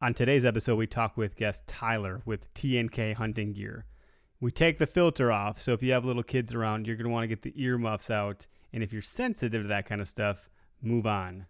On today's episode, we talk with guest Tyler with T&K Hunting Gear. We take the filter off, so if you have little kids around, you're going to want to get the earmuffs out. And if you're sensitive to that kind of stuff, move on.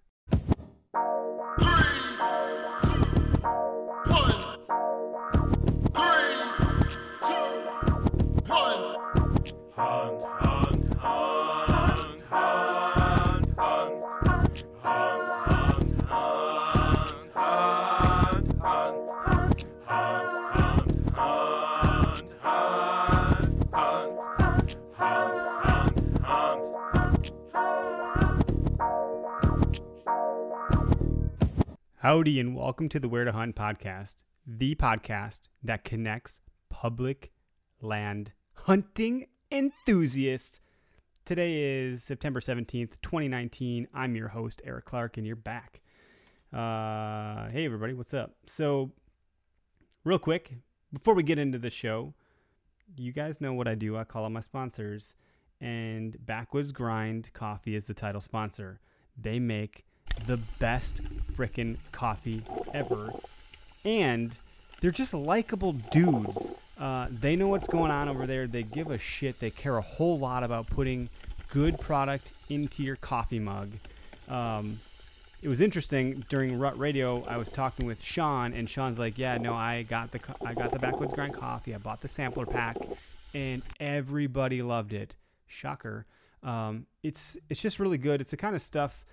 Howdy, and welcome to the Where to Hunt podcast, the podcast that connects public land hunting enthusiasts. Today is September 17th, 2019. I'm your host, Eric Clark, and you're back. Uh, hey, everybody, what's up? So, real quick, before we get into the show, you guys know what I do. I call on my sponsors, and Backwoods Grind Coffee is the title sponsor. They make the best freaking coffee ever. And they're just likable dudes. Uh, they know what's going on over there. They give a shit. They care a whole lot about putting good product into your coffee mug. Um, it was interesting during Rut Radio. I was talking with Sean, and Sean's like, "Yeah, no, I got the I got the Backwoods Grind coffee. I bought the sampler pack, and everybody loved it. Shocker. Um, it's it's just really good. It's the kind of stuff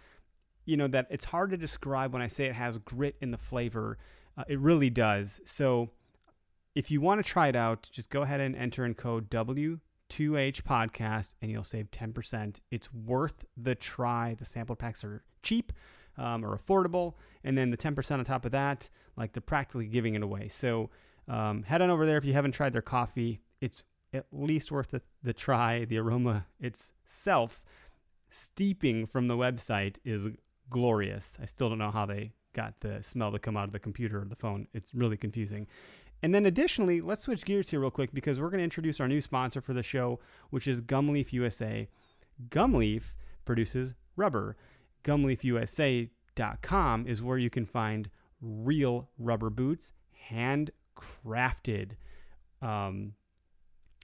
you know that it's hard to describe when I say it has grit in the flavor. Uh, it really does. So if you want to try it out, just go ahead and enter in code W2H podcast and you'll save 10%. It's worth the try. The sample packs are cheap um, or affordable. And then the 10% on top of that, like they're practically giving it away. So um, head on over there if you haven't tried their coffee. It's at least worth the, the try. The aroma itself, steeping from the website, is glorious. I still don't know how they got the smell to come out of the computer or the phone. It's really confusing. And then additionally, let's switch gears here real quick because we're going to introduce our new sponsor for the show, which is Gumleaf USA. Gumleaf produces rubber. GumleafUSA.com is where you can find real rubber boots, handcrafted. Um,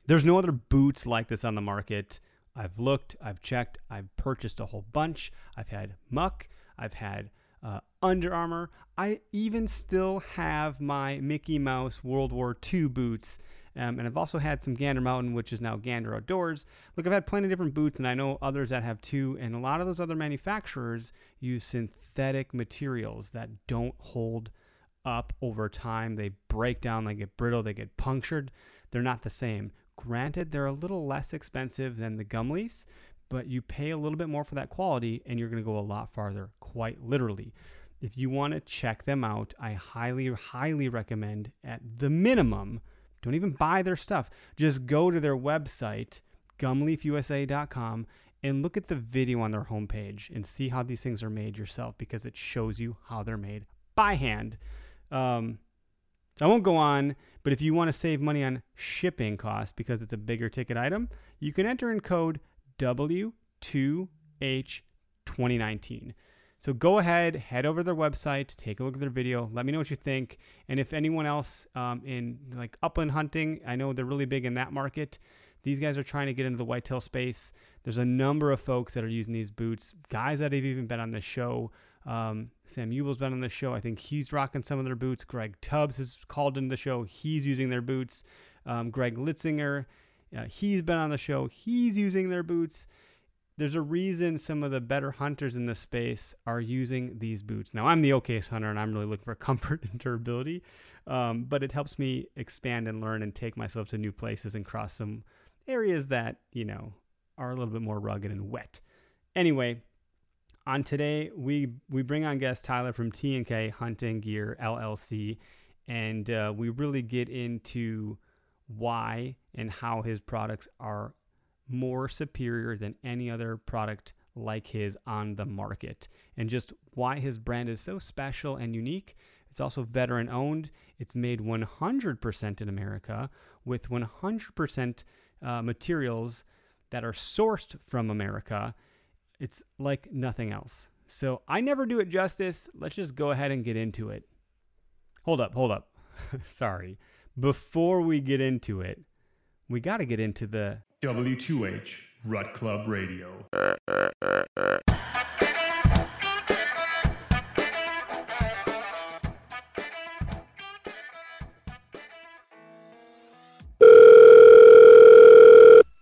there's no other boots like this on the market. I've looked, I've checked, I've purchased a whole bunch. I've had Muck, I've had uh, Under Armour. I even still have my Mickey Mouse World War II boots. Um, and I've also had some Gander Mountain, which is now Gander Outdoors. Look, I've had plenty of different boots, and I know others that have too. And a lot of those other manufacturers use synthetic materials that don't hold up over time. They break down, they get brittle, they get punctured. They're not the same. Granted, they're a little less expensive than the gum leaves, but you pay a little bit more for that quality and you're going to go a lot farther, quite literally. If you want to check them out, I highly, highly recommend at the minimum, don't even buy their stuff. Just go to their website, gumleafusa.com, and look at the video on their homepage and see how these things are made yourself because it shows you how they're made by hand. Um, I won't go on, but if you want to save money on shipping costs because it's a bigger ticket item, you can enter in code W2H2019. So go ahead, head over to their website, take a look at their video, let me know what you think. And if anyone else um, in like upland hunting, I know they're really big in that market. These guys are trying to get into the whitetail space. There's a number of folks that are using these boots, guys that have even been on the show. Um, Sam Ubel's been on the show. I think he's rocking some of their boots. Greg Tubbs has called into the show. He's using their boots. Um, Greg Litzinger, uh, he's been on the show. He's using their boots. There's a reason some of the better hunters in this space are using these boots. Now, I'm the okayest hunter and I'm really looking for comfort and durability, um, but it helps me expand and learn and take myself to new places and cross some areas that, you know, are a little bit more rugged and wet. Anyway, on today, we we bring on guest Tyler from T&K Hunting Gear LLC, and uh, we really get into why and how his products are more superior than any other product like his on the market and just why his brand is so special and unique. It's also veteran owned. It's made 100% in America with 100% uh, materials that are sourced from America. It's like nothing else. So I never do it justice. Let's just go ahead and get into it. Hold up, hold up. Sorry. Before we get into it, we got to get into the W2H Rut Club Radio.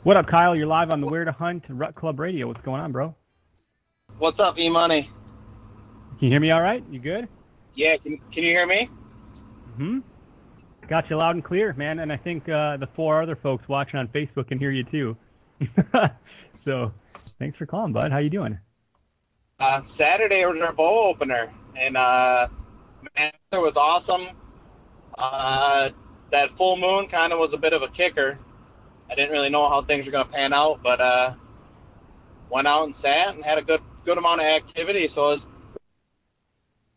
What up, Kyle? You're live on the Where to Hunt Rut Club Radio. What's going on, bro? What's up, E Money? Can you hear me all right? You good? Yeah, can can you hear me? Hmm. Got you loud and clear, man. And I think uh, the four other folks watching on Facebook can hear you too. so, thanks for calling, bud. How you doing? Uh, Saturday was our bow opener, and uh, man, it was awesome. Uh, that full moon kind of was a bit of a kicker. I didn't really know how things were going to pan out, but uh, went out and sat and had a good good amount of activity. So I was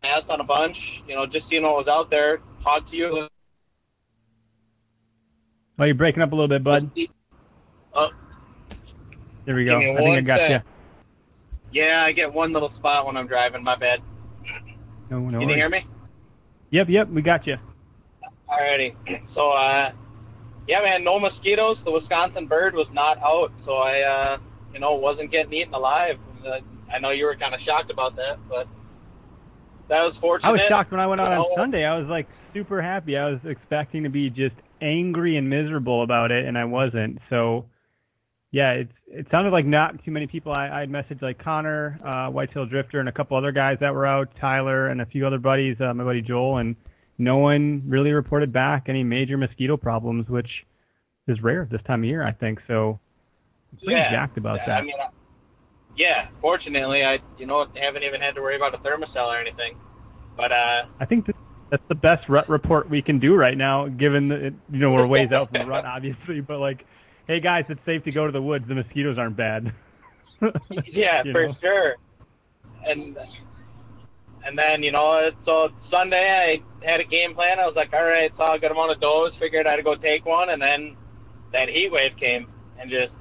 asked on a bunch, you know, just seeing what was out there. Talked to you. Oh, you're breaking up a little bit, bud. Oh, There we go. I think I got you. yeah, I get one little spot when I'm driving. My bad. No, no Can you hear me? Yep, yep, we got you. Alrighty. So, uh, yeah, man, no mosquitoes. The Wisconsin bird was not out, so I, uh, you know, wasn't getting eaten alive. Uh, I know you were kind of shocked about that, but that was fortunate. I was shocked when I went out on You know, Sunday. I was like super happy. I was expecting to be just angry and miserable about it, and I wasn't. So, yeah, it's it sounded like not too many people. I I had messaged like Connor, uh, Whitetail Drifter, and a couple other guys that were out, Tyler, and a few other buddies, uh, my buddy Joel, and no one really reported back any major mosquito problems, which is rare this time of year, I think. So, I'm pretty yeah, jacked about that. I mean, I, yeah, fortunately, I, you know, haven't even had to worry about a Thermacell or anything. But, uh, I think that that's the best rut report we can do right now, given that it, you know we're ways out from the rut, obviously. But like, hey guys, it's safe to go to the woods. The mosquitoes aren't bad. yeah, for know? sure. And and then you know, so Sunday I had a game plan. I was like, all right, saw a good amount of does. Figured I'd go take one, and then that heat wave came and just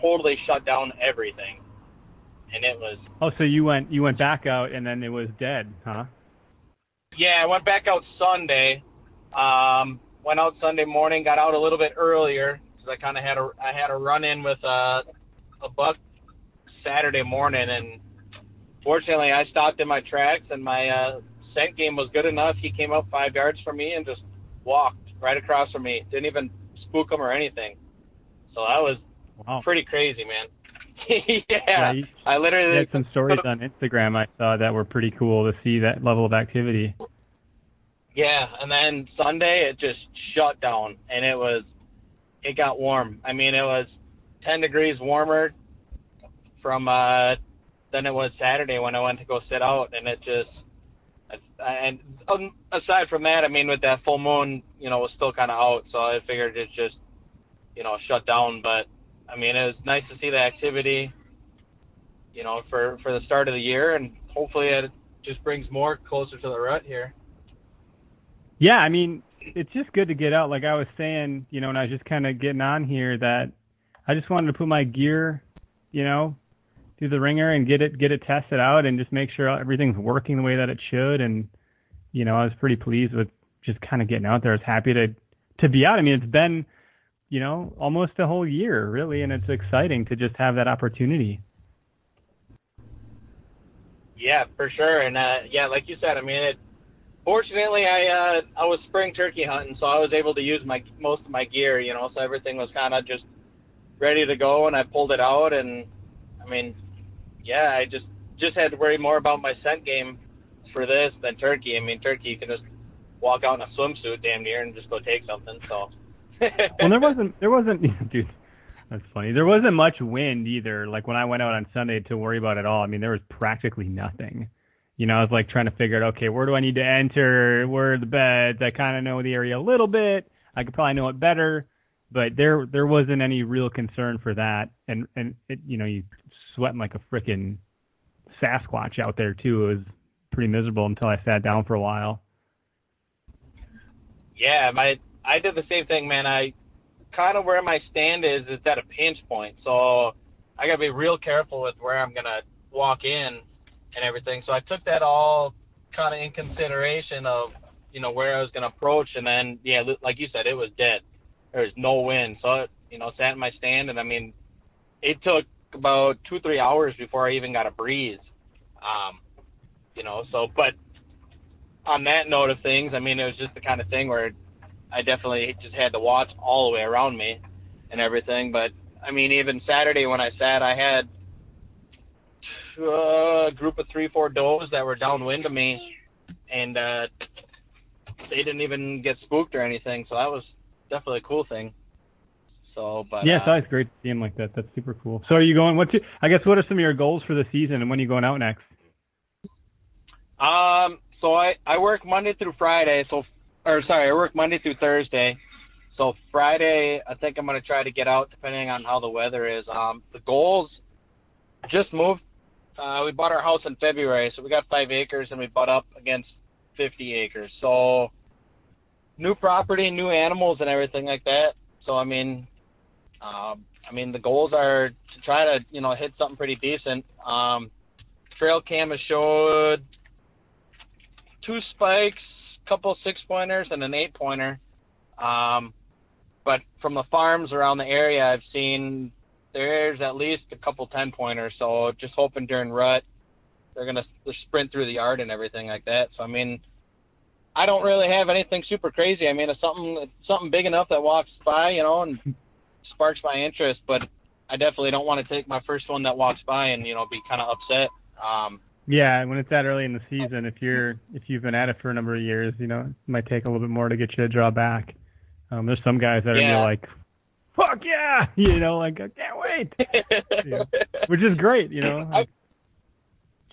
totally shut down everything. And it was Oh, so you went you went back out and then it was dead, huh? yeah. I went back out Sunday. Um, went out Sunday morning. Got out a little bit earlier because I kind of had a I had a run in with a a buck Saturday morning, and fortunately I stopped in my tracks, and my uh, scent game was good enough. He came up five yards from me and just walked right across from me. Didn't even spook him or anything. So that was Wow. pretty crazy, man. yeah, Yeah, I literally had some stories on Instagram I saw that were pretty cool to see that level of activity. Yeah, and then Sunday it just shut down, and it was, it got warm. I mean, it was 10 degrees warmer from uh than it was Saturday when I went to go sit out, and it just, and um, aside from that, I mean, with that full moon, you know, it was still kind of out, so I figured it just, you know, shut down. But I mean, it was nice to see the activity, you know, for for the start of the year, and hopefully it just brings more closer to the rut here. Yeah, I mean, it's just good to get out. Like I was saying, you know, and I was just kind of getting on here that I just wanted to put my gear, you know, through the ringer and get it get it tested out and just make sure everything's working the way that it should. And you know, I was pretty pleased with just kind of getting out there. I was happy to to be out. I mean, it's been, you know, almost a whole year really, and it's exciting to just have that opportunity. Yeah, for sure. And uh yeah, like you said, I mean it fortunately I uh I was spring turkey hunting, so I was able to use my most of my gear, you know, so everything was kind of just ready to go and I pulled it out and I mean, yeah, I just just had to worry more about my scent game for this than turkey. I mean, turkey you can just walk out in a swimsuit damn near and just go take something, so well, there wasn't there wasn't dude. That's funny. There wasn't much wind either. Like when I went out on Sunday to worry about it all. I mean, there was practically nothing. you know, I was like trying to figure out, okay, where do I need to enter? Where are the beds? I kind of know the area a little bit. I could probably know it better, but there there wasn't any real concern for that. And and it, you know, you sweating like a freaking Sasquatch out there too. It was pretty miserable until I sat down for a while. Yeah, my I did the same thing, man. I kind of where my stand is is at a pinch point, so I gotta be real careful with where I'm gonna walk in and everything. So I took that all kind of in consideration of you know where I was gonna approach, and then yeah, like you said, it was dead. There was no wind, so it, you know sat in my stand, and I mean, it took about two three hours before I even got a breeze. Um, you know, so but on that note of things, I mean, it was just the kind of thing where I definitely just had to watch all the way around me and everything. But I mean, even Saturday when I sat, I had uh, a group of three, four does that were downwind of me, and uh, they didn't even get spooked or anything. So that was definitely a cool thing. So, but yeah, uh, it's always great to see him like that. That's super cool. So, are you going? What's your, I guess what are some of your goals for the season, and when are you going out next? Um, so I I work Monday through Friday. So, or sorry, I work Monday through Thursday. So Friday, I think I'm gonna try to get out, depending on how the weather is. Um, the goals just moved. Uh, we bought our house in February, so we got five acres, and we bought up against 50 acres. So new property, new animals, and everything like that. So I mean, um, I mean the goals are to try to you know hit something pretty decent. Um, trail cam has showed two spikes, couple six pointers, and an eight pointer. Um, but from the farms around the area, I've seen there's at least a couple ten pointers. So just hoping during rut they're gonna sprint through the yard and everything like that. So I mean, I don't really have anything super crazy. I mean, it's something something big enough that walks by, you know, and sparks my interest. But I definitely don't want to take my first one that walks by and you know be kind of upset. Um, yeah, when it's that early in the season, if you're if you've been at it for a number of years, you know, it might take a little bit more to get you to draw back. Um, there's some guys that yeah. are like, "Fuck yeah!" You know, like I can't wait, yeah. which is great. You know, I,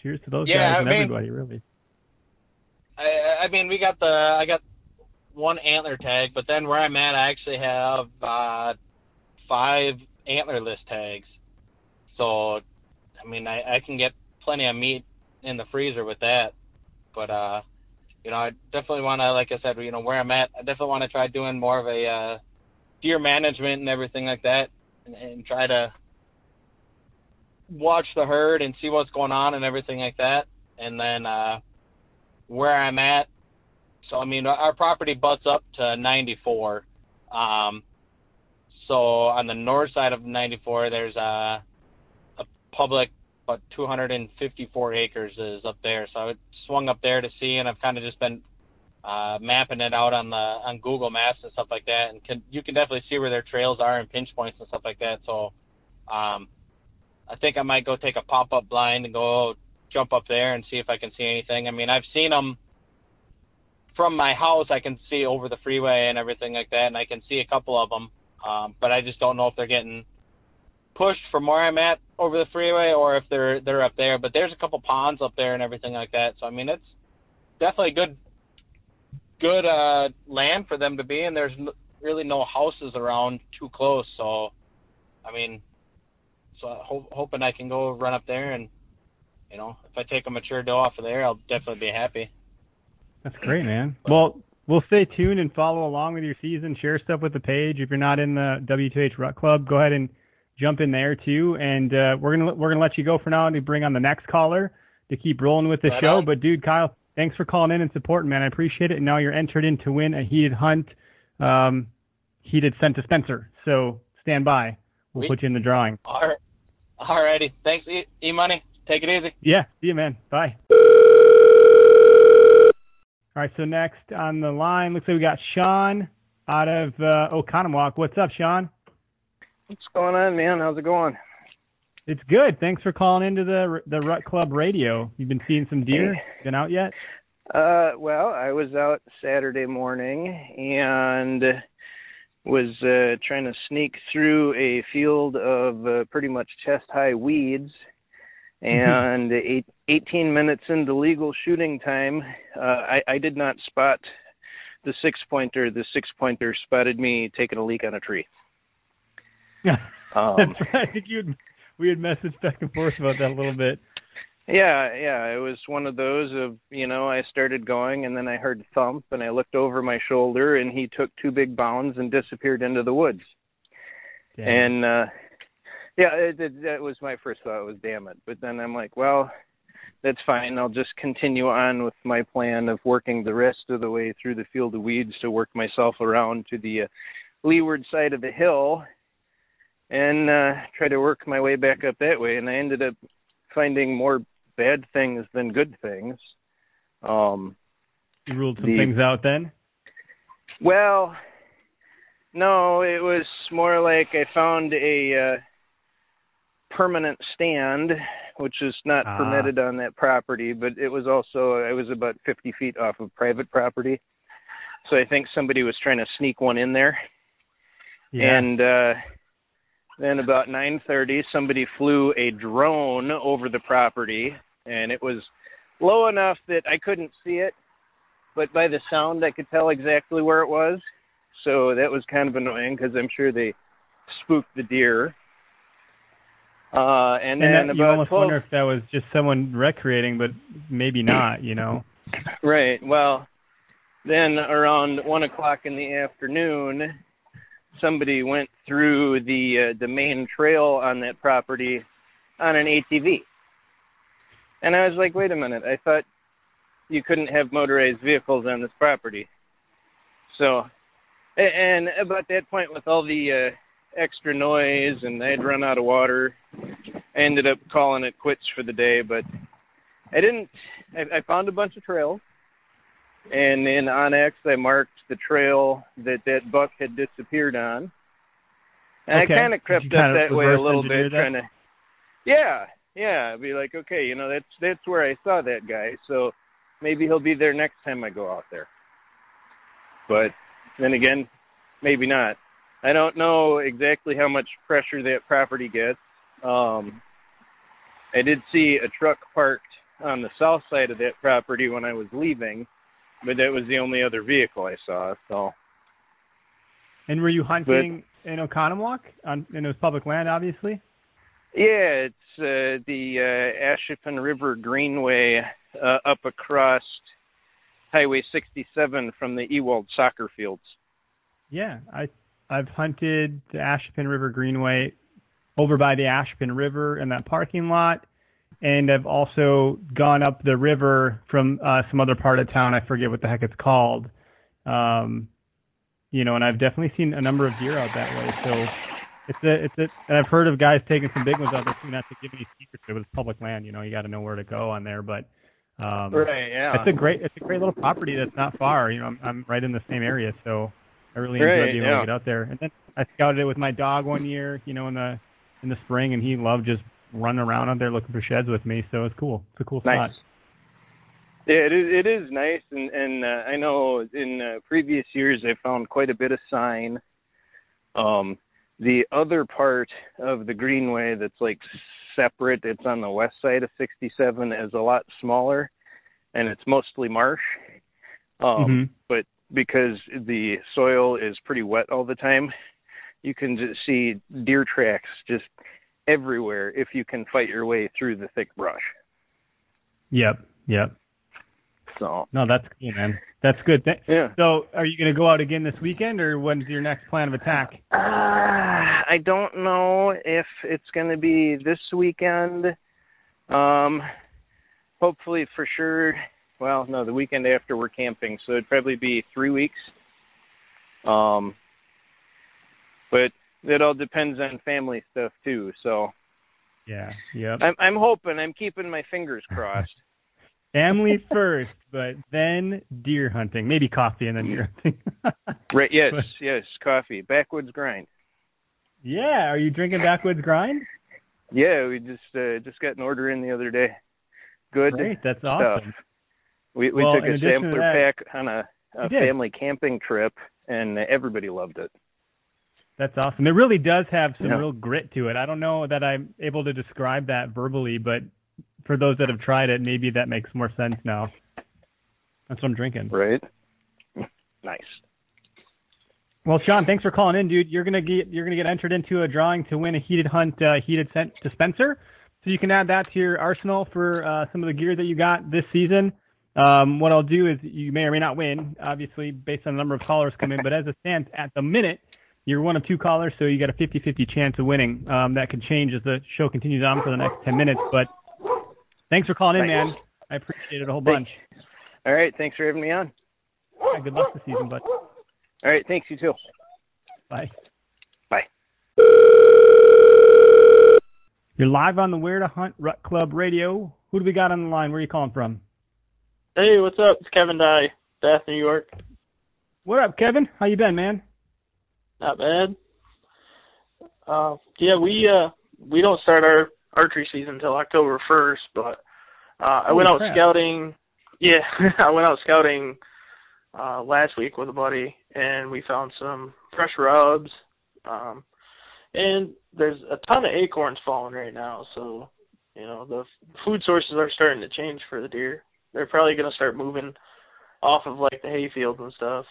cheers to those yeah, guys and mean, everybody, really. I, I mean, we got the I got one antler tag, but then where I'm at, I actually have uh, five antlerless tags. So, I mean, I, I can get plenty of meat in the freezer with that. But uh, you know, I definitely want to, like I said, you know, where I'm at, I definitely want to try doing more of a uh, deer management and everything like that, and, and try to watch the herd and see what's going on and everything like that. And then uh, where I'm at, so I mean, our property butts up to 94. Um, so on the north side of 94, there's a, a public about 254 acres is up there. So I swung up there to see, and I've kind of just been uh, mapping it out on the on Google Maps and stuff like that, and can, you can definitely see where their trails are and pinch points and stuff like that. So um, I think I might go take a pop up blind and go jump up there and see if I can see anything. I mean, I've seen them from my house. I can see over the freeway and everything like that, and I can see a couple of them. Um, but I just don't know if they're getting pushed from where I'm at over the freeway or if they're they're up there. But there's a couple ponds up there and everything like that. So I mean, it's definitely good good uh, land for them to be in. There's really no houses around too close. So I mean, so ho- hoping I can go run up there and you know if I take a mature doe off of there, I'll definitely be happy. That's great, man. Well, we'll stay tuned and follow along with your season. Share stuff with the page. If you're not in the W2H Rut Club, go ahead and jump in there too. And uh, we're gonna we're gonna let you go for now to bring on the next caller to keep rolling with the right show. On. But dude, Kyle, thanks for calling in and supporting, man. I appreciate it. And now you're entered in to win a heated hunt, um, heated scent dispenser. So stand by. We'll Sweet. put you in the drawing. All right, all righty. Thanks, E, e Money. Take it easy. Yeah. See you, man. Bye. All right. So next on the line, looks like we got Sean out of uh, Oconomowoc. What's up, Sean? What's going on, man? How's it going? It's good. Thanks for calling into the the Rut Club Radio. You've been seeing some deer. Been out yet? Uh, well, I was out Saturday morning and was uh, trying to sneak through a field of uh, pretty much chest high weeds, and eight, 18 minutes into legal shooting time, uh, I, I did not spot the six pointer. The six pointer spotted me taking a leak on a tree. Yeah, um, that's right. I think you we had messaged back and forth about that a little bit. Yeah, yeah, it was one of those of you know I started going and then I heard thump and I looked over my shoulder and he took two big bounds and disappeared into the woods. Damn. And uh yeah, it, it, that was my first thought was damn it. But then I'm like, well, that's fine. I'll just continue on with my plan of working the rest of the way through the field of weeds to work myself around to the uh, leeward side of the hill and uh try to work my way back up that way and I ended up finding more bad things than good things. Um, you ruled some the, things out then. Well, no, it was more like I found a uh, permanent stand, which is not ah. permitted on that property, but it was also I was about 50 feet off of private property, so I think somebody was trying to sneak one in there. Yeah. And uh then about 9:30, somebody flew a drone over the property, and it was low enough that I couldn't see it, but by the sound I could tell exactly where it was. So that was kind of annoying because I'm sure they spooked the deer. Uh, and, and then that, about you almost 12, wonder if that was just someone recreating, but maybe not. You know. Right. Well, then around one o'clock in the afternoon, somebody went through the uh, the main trail on that property on an ATV. And I was like, wait a minute, I thought you couldn't have motorized vehicles on this property. So, and about that point, with all the uh, extra noise and I'd run out of water, I ended up calling it quits for the day. But I didn't. I, I found a bunch of trails, and in onX I marked the trail that that buck had disappeared on. And okay. I kind of crept up that way a little bit, trying to. Yeah, yeah. Be like, okay, you know, that's that's where I saw that guy, so maybe he'll be there next time I go out there. But then again, maybe not. I don't know exactly how much pressure that property gets. Um, I did see a truck parked on the south side of that property when I was leaving, but that was the only other vehicle I saw. So. And were you hunting but, in Oconomowoc on in it public land, obviously? Yeah, it's uh, the uh, Ashippun River Greenway uh, up across Highway 67 from the Ewald soccer fields. Yeah, I I've hunted the Ashippun River Greenway over by the Ashippun River in that parking lot and I've also gone up the river from uh, some other part of town. I forget what the heck it's called. Um, you know, and I've definitely seen a number of deer out that way. So it's a, it's a, and I've heard of guys taking some big ones out there too. Not to give any secrets, it was public land. You know, you got to know where to go on there. But um, right, yeah, it's a great, it's a great little property that's not far. You know, I'm, I'm right in the same area, so I really right, enjoy being yeah. able to get out there. And then I scouted it with my dog one year. You know, in the in the spring, and he loved just running around out there looking for sheds with me. So it's cool. It's a cool nice. spot. Yeah, it is. It is nice, and and uh, I know in uh, previous years I found quite a bit of sign. Um, the other part of the greenway that's like separate, it's on the west side of 67, is a lot smaller, and it's mostly marsh. Um, mm-hmm. But because the soil is pretty wet all the time, you can just see deer tracks just everywhere if you can fight your way through the thick brush. Yep, yep. So no, that's cool, man. That's good. Th- yeah. So, are you going to go out again this weekend, or when's your next plan of attack? Uh, I don't know if it's going to be this weekend. Um, hopefully, for sure. Well, no, the weekend after we're camping, so it'd probably be three weeks. Um, but it all depends on family stuff too. So yeah, yeah. I'm I'm hoping. I'm keeping my fingers crossed. family first, but then deer hunting. Maybe coffee and then deer hunting. right. Yes. But, yes. Coffee. Backwoods grind. Yeah. Are you drinking backwoods grind? Yeah, we just uh, just got an order in the other day. Good. Great. That's stuff. awesome. We we well, took a sampler that, pack on a, a family camping trip, and everybody loved it. That's awesome. It really does have some yeah. real grit to it. I don't know that I'm able to describe that verbally, but for those that have tried it, maybe that makes more sense now. That's what I'm drinking. Right. Nice. Well, Sean, thanks for calling in, dude. You're gonna get you're gonna get entered into a drawing to win a heated hunt uh, heated scent dispenser, so you can add that to your arsenal for uh, some of the gear that you got this season. Um, what I'll do is you may or may not win, obviously based on the number of callers come in, but as it stands at the minute, you're one of two callers, so you got a 50-50 chance of winning. Um, that could change as the show continues on for the next 10 minutes, but thanks for calling in, man. I appreciate it a whole bunch. All right. Thanks for having me on. Yeah, good luck this season, bud. All right. Thanks. You too. Bye. Bye. You're live on the Where to Hunt Rut Club Radio. Who do we got on the line? Where are you calling from? Hey, what's up? It's Kevin Dye, Bath, New York. What up, Kevin? How you been, man? Not bad. Uh, yeah, we uh we don't start our archery season until October first, but uh I Holy went out crap. scouting. Yeah, I went out scouting uh last week with a buddy, and we found some fresh rubs. Um, and there's a ton of acorns falling right now, so you know the food sources are starting to change for the deer. They're probably going to start moving off of like the hay fields and stuff.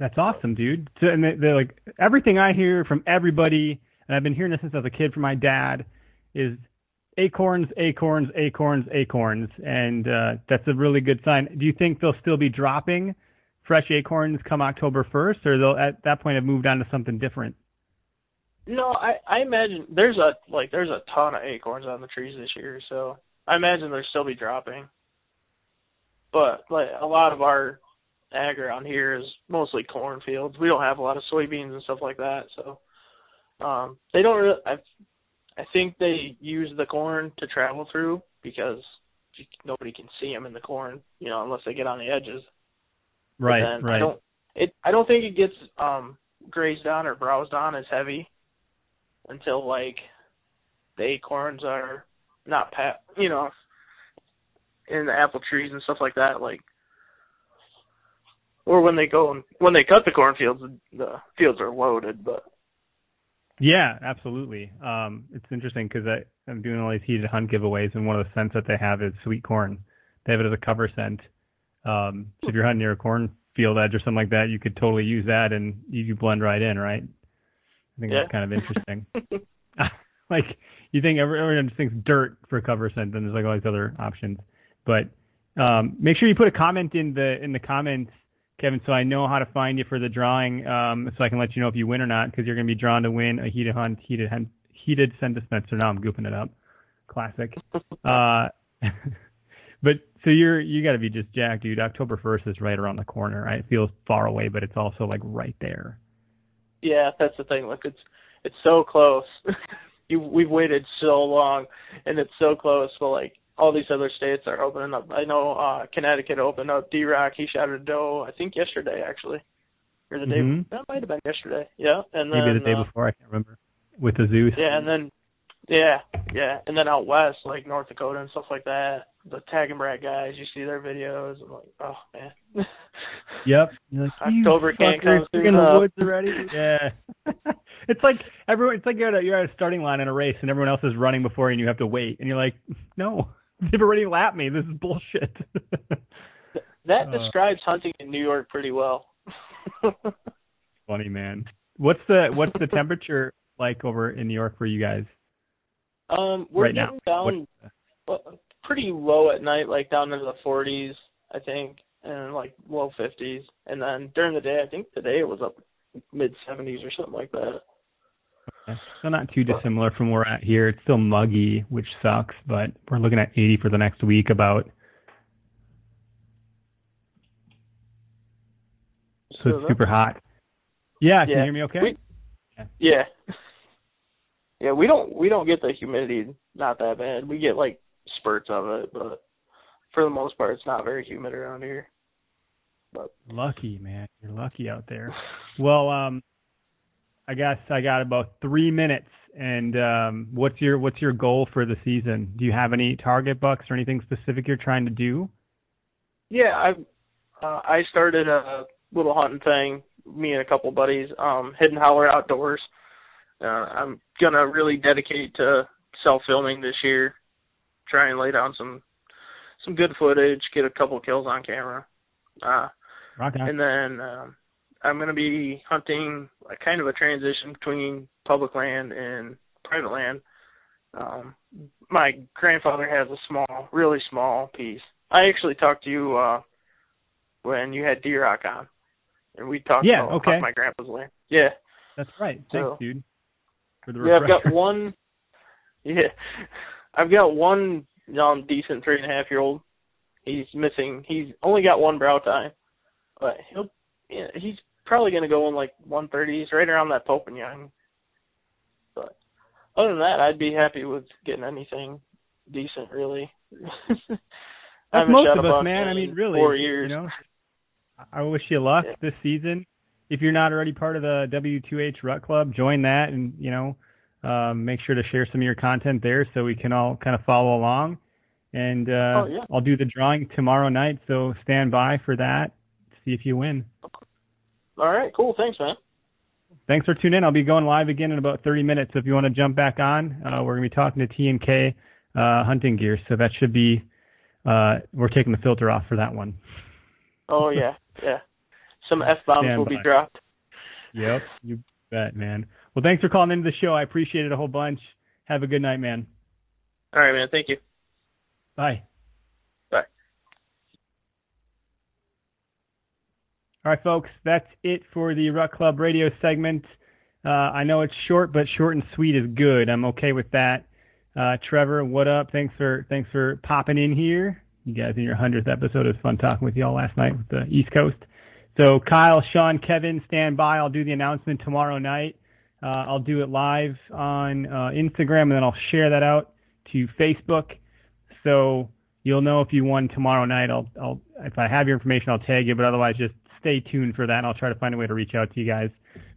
That's awesome, dude. So, and they, they're like everything I hear from everybody, and I've been hearing this since I was a kid from my dad, is acorns, acorns, acorns, acorns, and uh, that's a really good sign. Do you think they'll still be dropping fresh acorns come October first, or they'll at that point have moved on to something different? No, I I imagine there's a like there's a ton of acorns on the trees this year, so I imagine they'll still be dropping. But like a lot of our ag around here is mostly cornfields. We don't have a lot of soybeans and stuff like that, so um they don't really I I think they use the corn to travel through because nobody can see them in the corn, you know, unless they get on the edges. Right, right. I don't it I don't think it gets um grazed on or browsed on as heavy until like the acorns are not pat you know in the apple trees and stuff like that like or when they go and when they cut the cornfields the fields are loaded but Yeah, absolutely. Um, it's interesting because I'm doing all these heated hunt giveaways, and one of the scents that they have is sweet corn. They have it as a cover scent. Um, so if you're hunting near a cornfield edge or something like that, you could totally use that, and you could blend right in, right? I think Yeah. that's kind of interesting. like you think everyone just thinks dirt for cover scent, then there's like all these other options. But um, make sure you put a comment in the in the comments, Kevin, so I know how to find you for the drawing, um, so I can let you know if you win or not, because you're going to be drawn to win a heated hunt, heated hunt, heated scent dispenser. Now I'm goofing it up. Classic. Uh, but so you're you got to be just jacked, dude. October 1st is right around the corner. Right? It feels far away, but it's also like right there. yeah that's the thing like it's it's so close you we've waited so long and it's so close but like all these other states are opening up i know uh connecticut opened up d rock he shot a doe i think yesterday actually or the day Mhm. that might have been yesterday yeah and then Maybe the day uh, before, I can't remember. With the Zeus. yeah and then yeah yeah and then out west like north dakota and stuff like that the tag and brag guys you see their videos i'm like oh man Yep. Like, October can't come soon in the woods already. yeah. it's like everyone. It's like you're at a, you're at a starting line in a race, and everyone else is running before you, and you have to wait, and you're like, no, they've already lapped me. This is bullshit. that Uh. describes hunting in new york pretty well Funny man. What's the what's the temperature like over in New York for you guys Um, we're right now? getting down What- uh, pretty low at night, like down into the 40s, I think, and like low 50s. And then during the day, I think today it was up mid 70s or something like that. So not too dissimilar from where we're at here. It's still muggy, which sucks, but we're looking at 80 for the next week about. So it's super hot. Yeah, can Yeah. you hear me okay? We- Yeah. Yeah, we don't we don't get the humidity not that bad. We get like spurts of it, but for the most part, it's not very humid around here. But Lucky, man. You're lucky out there. Well, um I guess I got about 3 minutes and um what's your what's your goal for the season? Do you have any target bucks or anything specific you're trying to do? Yeah, I uh, I started a little hunting thing. Me and a couple buddies, um, Hidden Holler Outdoors. Uh, I'm gonna really dedicate to self filming this year. try and lay down some some good footage, get a couple kills on camera. Uh, Rock and then um, I'm going to be hunting a kind of a transition between public land and private land. Um, my grandfather has a small, really small piece. I actually talked to you uh, when you had D-Rock on, and we talked Yeah, about okay. my grandpa's land. Yeah, That's right. Thanks, So- dude. Yeah, I've got one. Yeah, I've got one um, decent three and a half year old. He's missing. He's only got one brow tine, but he'll. Yeah, he's probably going to go in like 130. He's right around that Pope and Young. But other than that, I'd be happy with getting anything decent, really. That's most of us, man. I mean, really. four years. You know, I wish you luck Yeah. this season. If you're not already part of the W2H Rut Club, join that, and you know, um, make sure to share some of your content there so we can all kind of follow along. And uh, Oh, yeah. I'll do the drawing tomorrow night, so stand by for that. See if you win. All right, cool. Thanks, man. Thanks for tuning in. I'll be going live again in about 30 minutes. So if you want to jump back on, uh, we're going to be talking to T and K uh, hunting gear. So that should be. Uh, we're taking the filter off for that one. Oh yeah, yeah. Some f bombs will be dropped. Yep, you bet, man. Well, thanks for calling into the show. I appreciate it a whole bunch. Have a good night, man. All right, man. Thank you. Bye. All right, folks, that's it for the Rut Club radio segment. Uh, I know it's short, but short and sweet is good. I'm okay with that. Uh, Trevor, what up? Thanks for thanks for popping in here. You guys in your hundredth episode. It was fun talking with y'all last night with the East Coast. So Kyle, Sean, Kevin, stand by. I'll do the announcement tomorrow night. Uh, I'll do it live on uh, Instagram, and then I'll share that out to Facebook. So you'll know if you won tomorrow night. I'll, I'll if I have your information, I'll tag you. But otherwise, just stay tuned for that. And I'll try to find a way to reach out to you guys.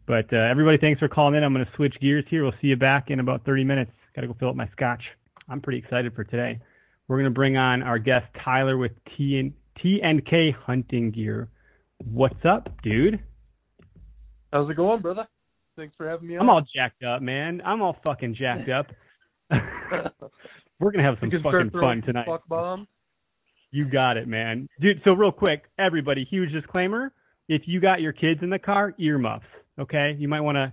But uh, everybody, thanks for calling in. I'm going to switch gears here. We'll see you back in about 30 minutes. Got to go fill up my scotch. I'm pretty excited for today. We're going to bring on our guest Tyler with T and T and K Hunting Gear. What's up, dude? How's it going, brother? Thanks for having me on. I'm all jacked up, man. I'm all fucking jacked up. We're gonna have some You can start fucking fun tonight. Fuck. You got it, man. Dude, so real quick, everybody, huge disclaimer. If you got your kids in the car, earmuffs, okay? You might want to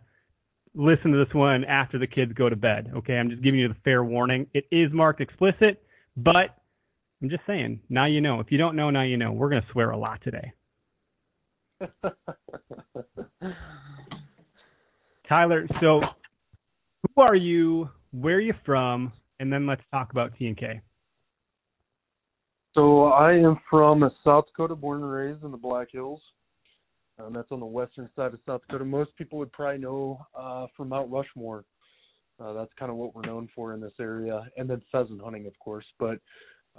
listen to this one after the kids go to bed, okay? I'm just giving you the fair warning. It is marked explicit, but I'm just saying, now you know. If you don't know, now you know. We're going to swear a lot today. Tyler, so who are you? Where are you from? And then let's talk about T and K. I am from South Dakota, born and raised in the Black Hills. Um, that's on the western side of South Dakota. Most people would probably know uh, from Mount Rushmore. Uh, that's kind of what we're known for in this area, and then pheasant hunting, of course. But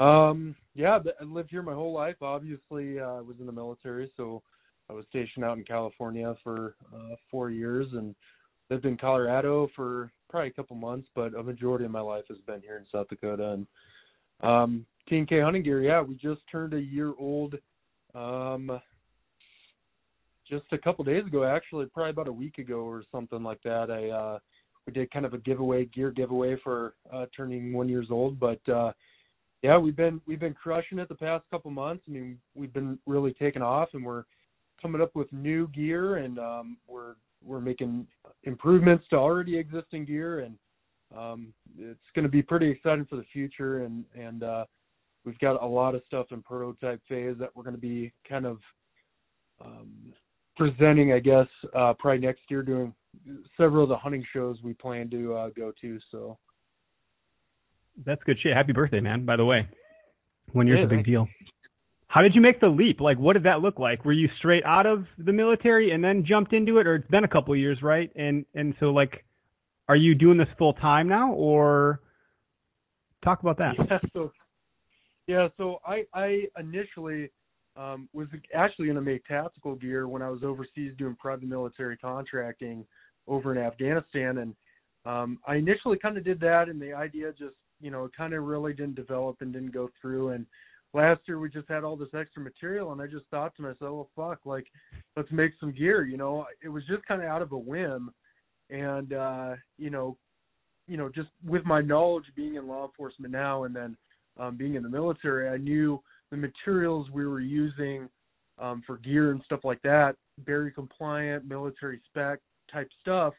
um, yeah, I lived here my whole life. Obviously, uh, I was in the military, so I was stationed out in California for uh, four years, and lived in Colorado for probably a couple months. But a majority of my life has been here in South Dakota, and um, T&K Hunting Gear. Yeah, we just turned a year old. Um, just a couple days ago, actually, probably about a week ago or something like that. I uh, we did kind of a giveaway, gear giveaway for uh, turning one years old. But uh, yeah, we've been we've been crushing it the past couple months. I mean, we've been really taking off, and we're coming up with new gear, and um, we're we're making improvements to already existing gear, and um, it's going to be pretty exciting for the future. And and uh, we've got a lot of stuff in prototype phase that we're going to be kind of um, presenting, I guess, uh, probably next year, doing several of the hunting shows we plan to uh, go to. So That's good shit. Happy birthday, man, by the way. One year's Yeah, a big thanks. deal. How did you make the leap? Like, what did that look like? Were you straight out of the military and then jumped into it, or it's been a couple years, right? And and so, like, are you doing this full time now, or talk about that? yeah, so yeah, so I I initially um, was actually going to make tactical gear when I was overseas doing private military contracting over in Afghanistan, and um, I initially kind of did that, and the idea just you know kind of really didn't develop and didn't go through. And last year we just had all this extra material, and I just thought to myself, well, fuck, like let's make some gear. You know, it was just kind of out of a whim, and uh, you know, you know, just with my knowledge being in law enforcement now, and then um, being in the military, I knew the materials we were using um, for gear and stuff like that, very compliant, military spec type stuff.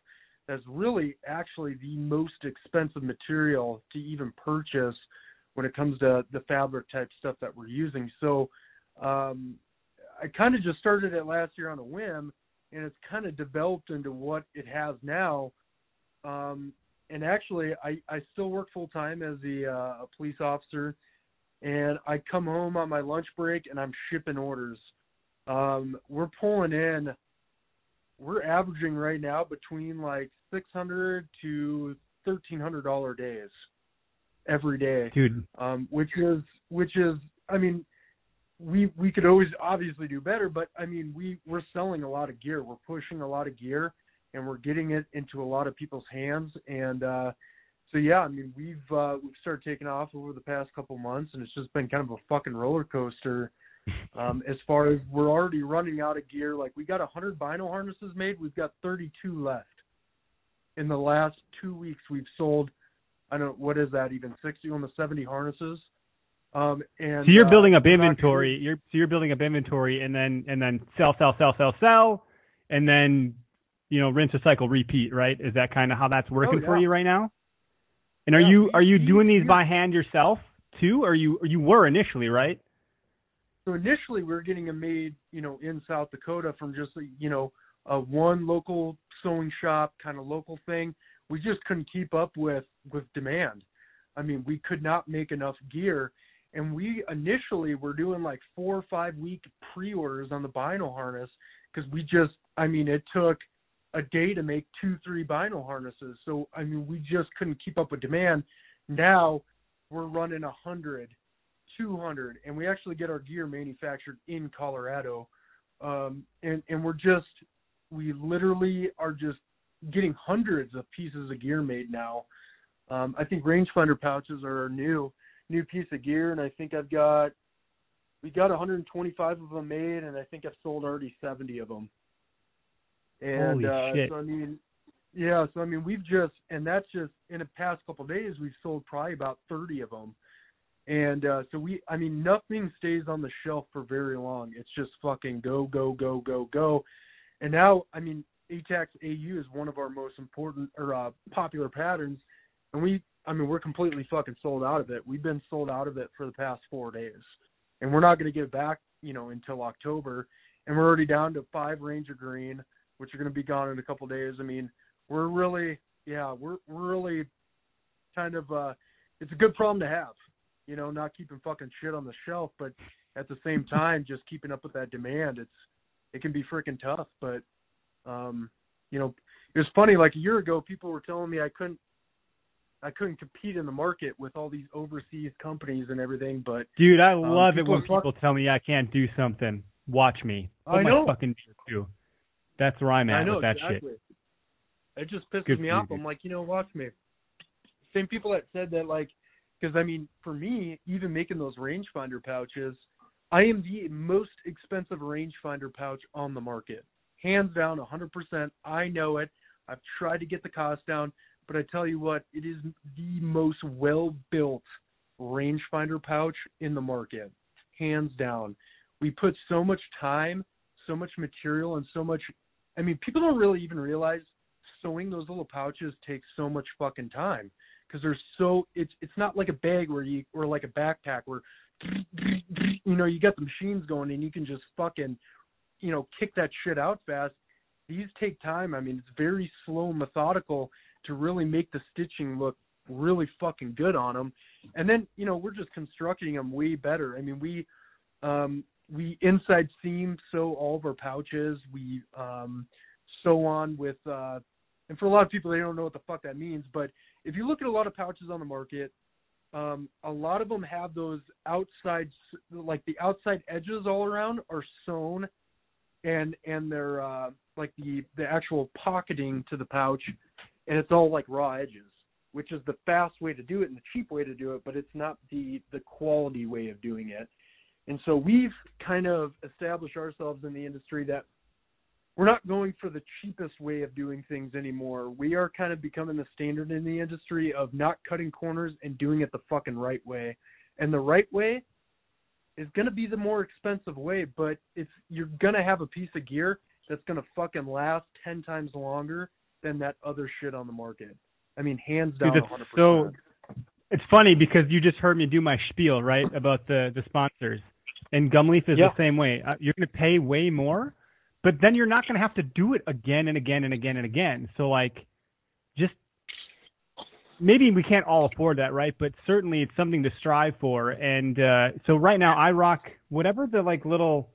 That's really actually the most expensive material to even purchase when it comes to the fabric type stuff that we're using. So um, I kind of just started it last year on a whim, and it's kind of developed into what it has now. Um, and actually, I, I still work full time as a, uh, a police officer, and I come home on my lunch break and I'm shipping orders. Um, we're pulling in, we're averaging right now between like six hundred to thirteen hundred dollar days every day, dude. Um, which is which is, I mean, we we could always obviously do better, but I mean we we're selling a lot of gear, we're pushing a lot of gear, and we're getting it into a lot of people's hands, and uh, so yeah, I mean we've uh, we've started taking off over the past couple months, and it's just been kind of a fucking roller coaster. Um, as far as we're already running out of gear, like we got a hundred vinyl harnesses made, we've got 32 left. In the last two weeks, we've sold, I don't what is that even 60 on the 70 harnesses. Um, and so you're uh, building up inventory. You're so you're building up inventory, and then and then sell, sell, sell, sell, sell, and then you know rinse, a cycle, repeat. Right? Is that kind of how that's working Oh, for you right now? And are Yeah, you are you doing these by hand yourself too? Or you or you were initially, right? so initially we were getting them made, you know, in South Dakota from just you know a one local sewing shop kind of local thing. We just couldn't keep up with with demand. I mean, we could not make enough gear, and we initially were doing like four or five week pre-orders on the vinyl harness because we just, I mean, it took a day to make two, three vinyl harnesses. So I mean, we just couldn't keep up with demand. Now we're running a hundred, two hundred, and we actually get our gear manufactured in colorado um and and we're just we literally are just getting hundreds of pieces of gear made now um i think rangefinder pouches are our new new piece of gear and i think i've got we got 125 of them made and i think i've sold already 70 of them and Holy uh shit. so i mean yeah so i mean we've just and that's just in the past couple of days we've sold probably about 30 of them and uh so we I mean nothing stays on the shelf for very long. It's just fucking go go go go go. And now I mean A-TACS AU is one of our most important or uh popular patterns and we I mean we're completely fucking sold out of it. We've been sold out of it for the past 4 days. And we're not going to get it back, you know, until October. And we're already down to 5 Ranger Green which are going to be gone in a couple days. I mean, we're really yeah, we're we're really kind of uh it's a good problem to have you know, not keeping fucking shit on the shelf, but at the same time, just keeping up with that demand. It's it can be freaking tough, but um, you know, it was funny. Like a year ago, people were telling me I couldn't I couldn't compete in the market with all these overseas companies and everything, but Dude, I Um, love it when fuck- people tell me I can't do something. Watch me. Put I my know. fucking too. That's where I'm at I know with that exactly. shit. It just pisses Good me off. I'm like, you know, watch me. Same people that said that, like, because I mean, for me, even making those rangefinder pouches, I am the most expensive rangefinder pouch on the market, hands down, 100%. I know it. I've tried to get the cost down, but I tell you what, it is the most well-built rangefinder pouch in the market, hands down. We put so much time, so much material, and so much. I mean, people don't really even realize sewing those little pouches takes so much fucking time because they're so. It's it's not like a bag where you or like a backpack where you know you got the machines going and you can just fucking you know kick that shit out fast. These take time. I mean, it's very slow, methodical to really make the stitching look really fucking good on them. And then you know we're just constructing them way better. I mean, we um, we inside seam sew all of our pouches. We um, sew on with, uh, and for a lot of people they don't know what the fuck that means. But if you look at a lot of pouches on the market, um, a lot of them have those outside, like the outside edges all around are sewn, and and they're uh, like the the actual pocketing to the pouch, and it's all like raw edges, which is the fast way to do it and the cheap way to do it, but it's not the the quality way of doing it. And so we've kind of established ourselves in the industry that we're not going for the cheapest way of doing things anymore. We are kind of becoming the standard in the industry of not cutting corners and doing it the fucking right way. And the right way is going to be the more expensive way, but it's you're going to have a piece of gear that's going to fucking last 10 times longer than that other shit on the market. I mean, hands down, Dude, 100%. so it's funny because you just heard me do my spiel right about the the sponsors, and Gumleaf is Yeah. the same way. Uh, You're going to pay way more, but then you're not going to have to do it again and again and again and again. So like, just maybe we can't all afford that, right? But certainly it's something to strive for. And uh, so right now I rock whatever the like little,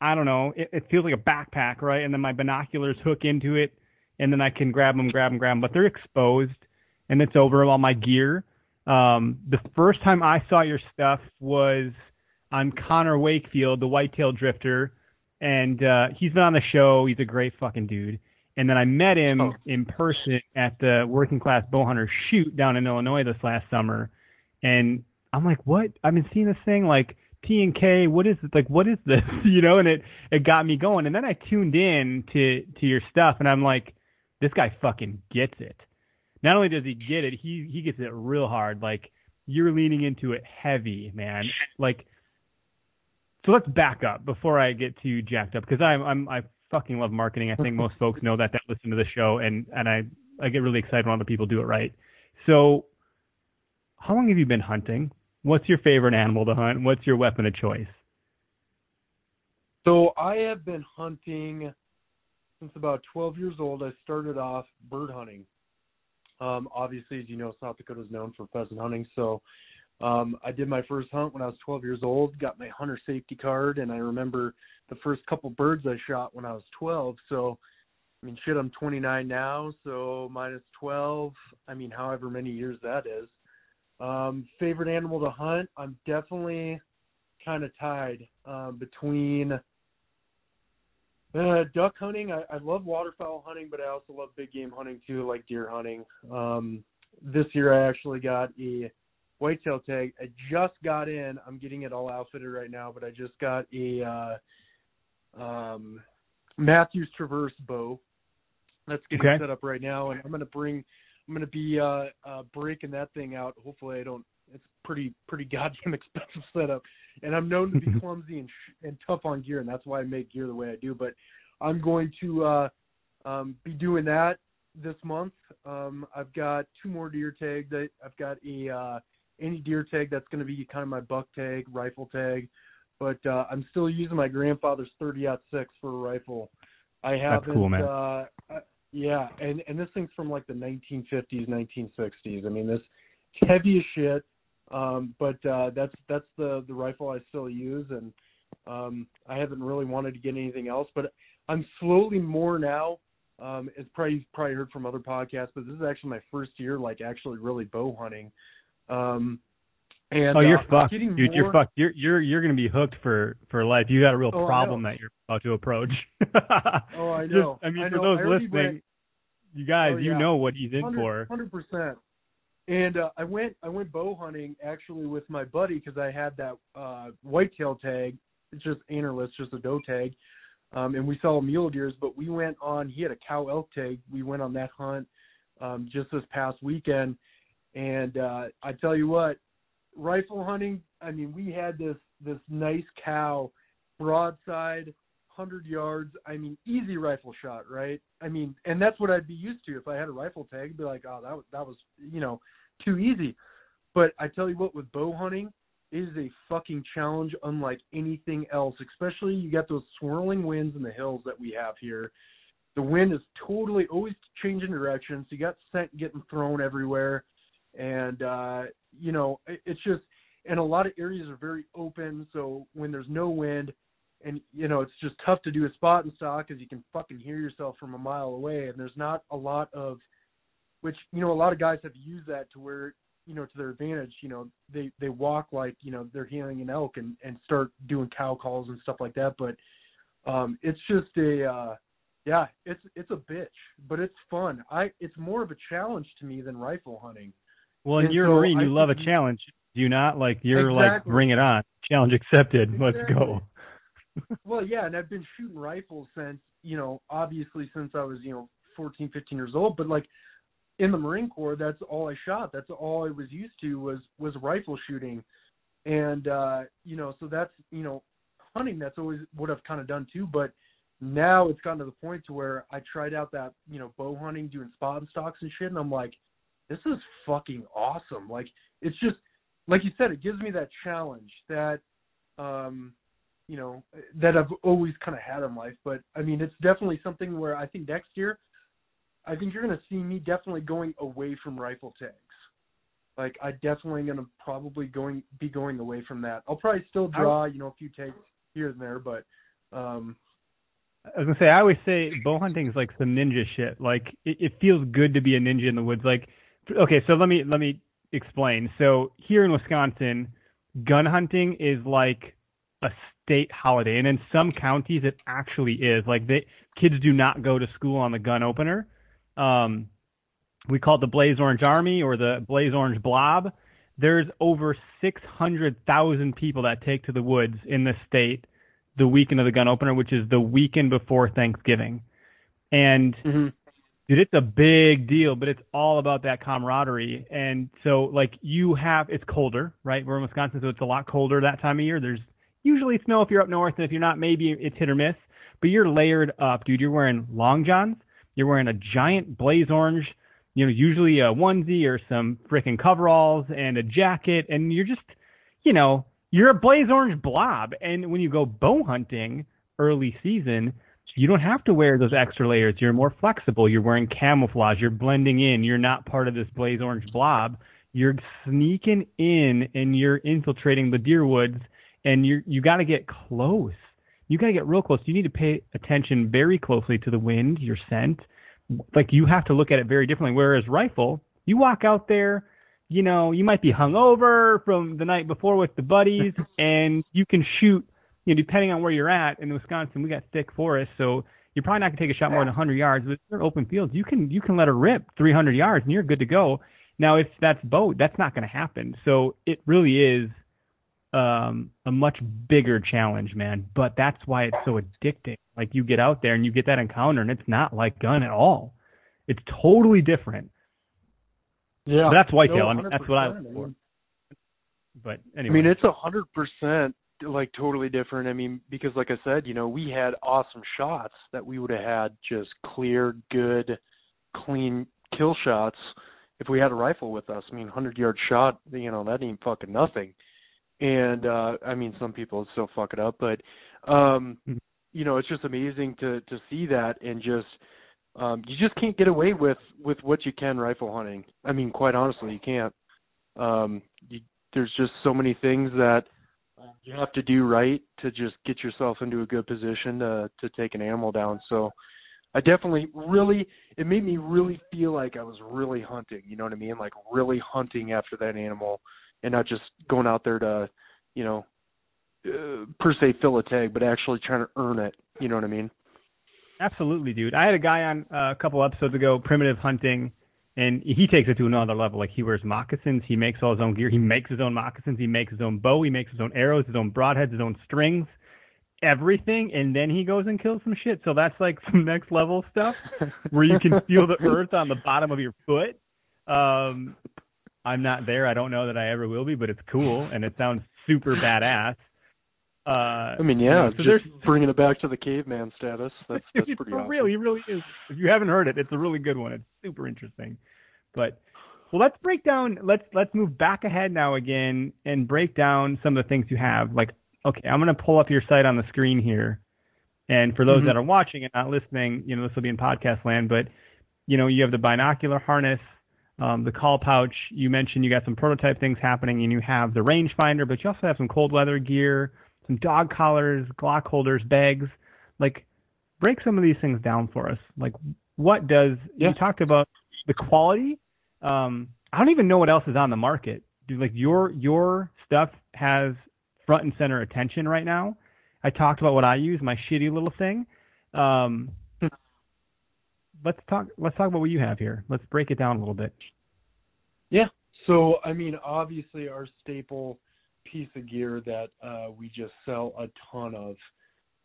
I don't know, it, it feels like a backpack, right? And then my binoculars hook into it, and then I can grab them, grab them, grab them. But they're exposed, and it's over all my gear. Um, the first time I saw your stuff was on Connor Wakefield, the whitetail drifter, and uh, he's been on the show. He's a great fucking dude. And then I met him Oh. in person at the Working Class Bowhunter shoot down in Illinois this last summer, and I'm like, what? I've been seeing this thing like T and K. What is it? Like, what is this? you know? And it it got me going. And then I tuned in to to your stuff, and I'm like, this guy fucking gets it. Not only does he get it, he he gets it real hard. Like you're leaning into it heavy, man. Like, so let's back up before I get too jacked up because I'm I'm I fucking love marketing. I think most folks know that that listen to the show, and and I I get really excited when other people do it right. So, how long have you been hunting? What's your favorite animal to hunt? What's your weapon of choice? So I have been hunting since about 12 years old. I started off bird hunting. Um, obviously, as you know, South Dakota is known for pheasant hunting. So um, I did my first hunt when I was 12 years old, got my hunter safety card, and I remember the first couple birds I shot when I was 12. So, I mean, shit, I'm 29 now, so minus 12. I mean, however many years that is. Um, favorite animal to hunt? I'm definitely kind of tied um, between uh, duck hunting. I, I love waterfowl hunting, but I also love big game hunting too, like deer hunting. Um, this year I actually got a whitetail tag. I just got in. I'm getting it all outfitted right now, but I just got a uh, um, Mathews Traverse bow. That's getting Okay. set up right now, and I'm gonna bring. I'm gonna be uh, uh, breaking that thing out. Hopefully, I don't. It's pretty pretty goddamn expensive setup, and I'm known to be clumsy and sh- and tough on gear, and that's why I make gear the way I do. But I'm going to uh, um, be doing that this month. Um, I've got two more deer tags. I, I've got a uh, any deer tag that's going to be kind of my buck tag, rifle tag, but uh, I'm still using my grandfather's 30 six for a rifle. I haven't. cool, man. Uh, yeah, and and this thing's from like the 1950s, 1960s. I mean, this heavy as shit. Um, but uh, that's that's the the rifle I still use, and um, I haven't really wanted to get anything else. But I'm slowly more now. Um, it's probably you've probably heard from other podcasts, but this is actually my first year like actually really bow hunting. Um, and oh, you're uh, fucked, dude. You're more- fucked. You're you're you're gonna be hooked for for life. You got a real Oh, problem that you're about to approach. Oh, I Just- know. I mean, I for know. those listening, went- you guys, Oh, you know what he's in for. Hundred percent. And uh, I went I went bow hunting actually with my buddy because I had that uh, whitetail tag. It's just antlerless, just a doe tag. Um, and we saw mule deers, but we went on. He had a cow elk tag. We went on that hunt um, just this past weekend. And uh, I tell you what, rifle hunting. I mean, we had this this nice cow, broadside, hundred yards. I mean, easy rifle shot, right? I mean, and that's what I'd be used to if I had a rifle tag. I'd be like, oh, that was that was you know too easy. But I tell you what, with bow hunting, it is a fucking challenge unlike anything else. Especially you got those swirling winds in the hills that we have here. The wind is totally always changing direction, so you got scent getting thrown everywhere, and uh, you know it, it's just. And a lot of areas are very open, so when there's no wind, and you know it's just tough to do a spot and stock because you can fucking hear yourself from a mile away, and there's not a lot of, which you know a lot of guys have used that to where you know to their advantage. You know they they walk like you know they're healing an elk and and start doing cow calls and stuff like that. But um it's just a uh yeah it's it's a bitch, but it's fun. I it's more of a challenge to me than rifle hunting. Well, and And you're a so Marine. I You love a challenge. Do you not? Like you're like bring it on. Challenge accepted. Let's go. Well, yeah, and I've been shooting rifles since, you know, obviously since I was, you know, 14, 15 years old, but like in the Marine Corps, that's all I shot. That's all I was used to was was rifle shooting. and uh, you know, so that's you know, hunting. That's always what I've kind of done too. But now it's gotten to the point to where I tried out that you know bow hunting, doing spot and stocks and shit, and I'm like, this is fucking awesome. Like it's just like you said, it gives me that challenge that um you know that I've always kind of had in life. But I mean, it's definitely something where I think next year, I think you're going to see me definitely going away from rifle tags. Like I definitely going to probably going be going away from that. I'll probably still draw, you know, a few tags here and there, but um I was gonna say I always say bow hunting is like some ninja shit. Like it, it feels good to be a ninja in the woods. Like okay, so let me let me explain. So here in Wisconsin, gun hunting is like a state holiday, and in some counties it actually is. Like they kids do not go to school on the gun opener. Um, we call it the Blaze Orange Army or the Blaze Orange Blob. There's over 600,000 people that take to the woods in the state the weekend of the gun opener, which is the weekend before Thanksgiving. And mm-hmm. Dude, it's a big deal, but it's all about that camaraderie. And so, like, you have it's colder, right? We're in Wisconsin, so it's a lot colder that time of year. There's usually snow if you're up north, and if you're not, maybe it's hit or miss. But you're layered up, dude. You're wearing long johns. You're wearing a giant blaze orange, you know, usually a onesie or some freaking coveralls and a jacket, and you're just, you know, you're a blaze orange blob. And when you go bow hunting early season, you don't have to wear those extra layers. You're more flexible. You're wearing camouflage. You're blending in. You're not part of this blaze orange blob. You're sneaking in and you're infiltrating the deer woods and you you got to get close. You got to get real close. You need to pay attention very closely to the wind, your scent. Like you have to look at it very differently. Whereas rifle, you walk out there, you know, you might be hungover from the night before with the buddies, and you can shoot. You know, depending on where you're at in Wisconsin, we got thick forests, so you're probably not gonna take a shot more than 100 yards. But if you're open fields, you can you can let it rip 300 yards, and you're good to go. Now, if that's bow, that's not gonna happen. So it really is um, a much bigger challenge, man. But that's why it's so addicting. Like you get out there and you get that encounter, and it's not like gun at all. It's totally different. Yeah, but that's whitetail. No, I mean, that's what I look for. But anyway, I mean, it's a hundred percent like totally different. I mean, because like I said, you know, we had awesome shots that we would have had just clear, good, clean kill shots if we had a rifle with us. I mean, hundred yard shot, you know, that ain't fucking nothing and uh I mean some people still fuck it up, but um Mm-hmm. you know, it's just amazing to to see that and just um you just can't get away with with what you can rifle hunting. I mean, quite honestly, you can't. Um you, there's just so many things that you have to do right to just get yourself into a good position to to take an animal down. So I definitely really it made me really feel like I was really hunting, you know what I mean? Like really hunting after that animal and not just going out there to, you know, uh, per se fill a tag, but actually trying to earn it. You know what I mean? Absolutely, dude. I had a guy on uh, a couple episodes ago, primitive hunting, and he takes it to another level. Like he wears moccasins, he makes all his own gear, he makes his own moccasins, he makes his own bow, he makes his own arrows, his own broadheads, his own strings, everything, and then he goes and kills some shit. So that's like some next level stuff where you can feel the earth on the bottom of your foot. Um, I'm not there. I don't know that I ever will be, but it's cool and it sounds super badass. Uh, I mean, yeah, you know, so just bringing it back to the caveman status. That's that's pretty for awesome. real. He really is. If you haven't heard it, it's a really good one. It's super interesting. But well, let's break down. Let's let's move back ahead now again and break down some of the things you have. Like, okay, I'm gonna pull up your site on the screen here. And for those mm-hmm. that are watching and not listening, you know this will be in podcast land. But you know, you have the binocular harness, um, the call pouch. You mentioned you got some prototype things happening, and you have the rangefinder, but you also have some cold weather gear, some dog collars, Glock holders, bags. Like, break some of these things down for us. Like, what does yeah. you talked about the quality? Um, I don't even know what else is on the market. Dude, like your your stuff has front and center attention right now. I talked about what I use, my shitty little thing. Um, let's talk let's talk about what you have here. Let's break it down a little bit. Yeah. So I mean, obviously our staple piece of gear that uh, we just sell a ton of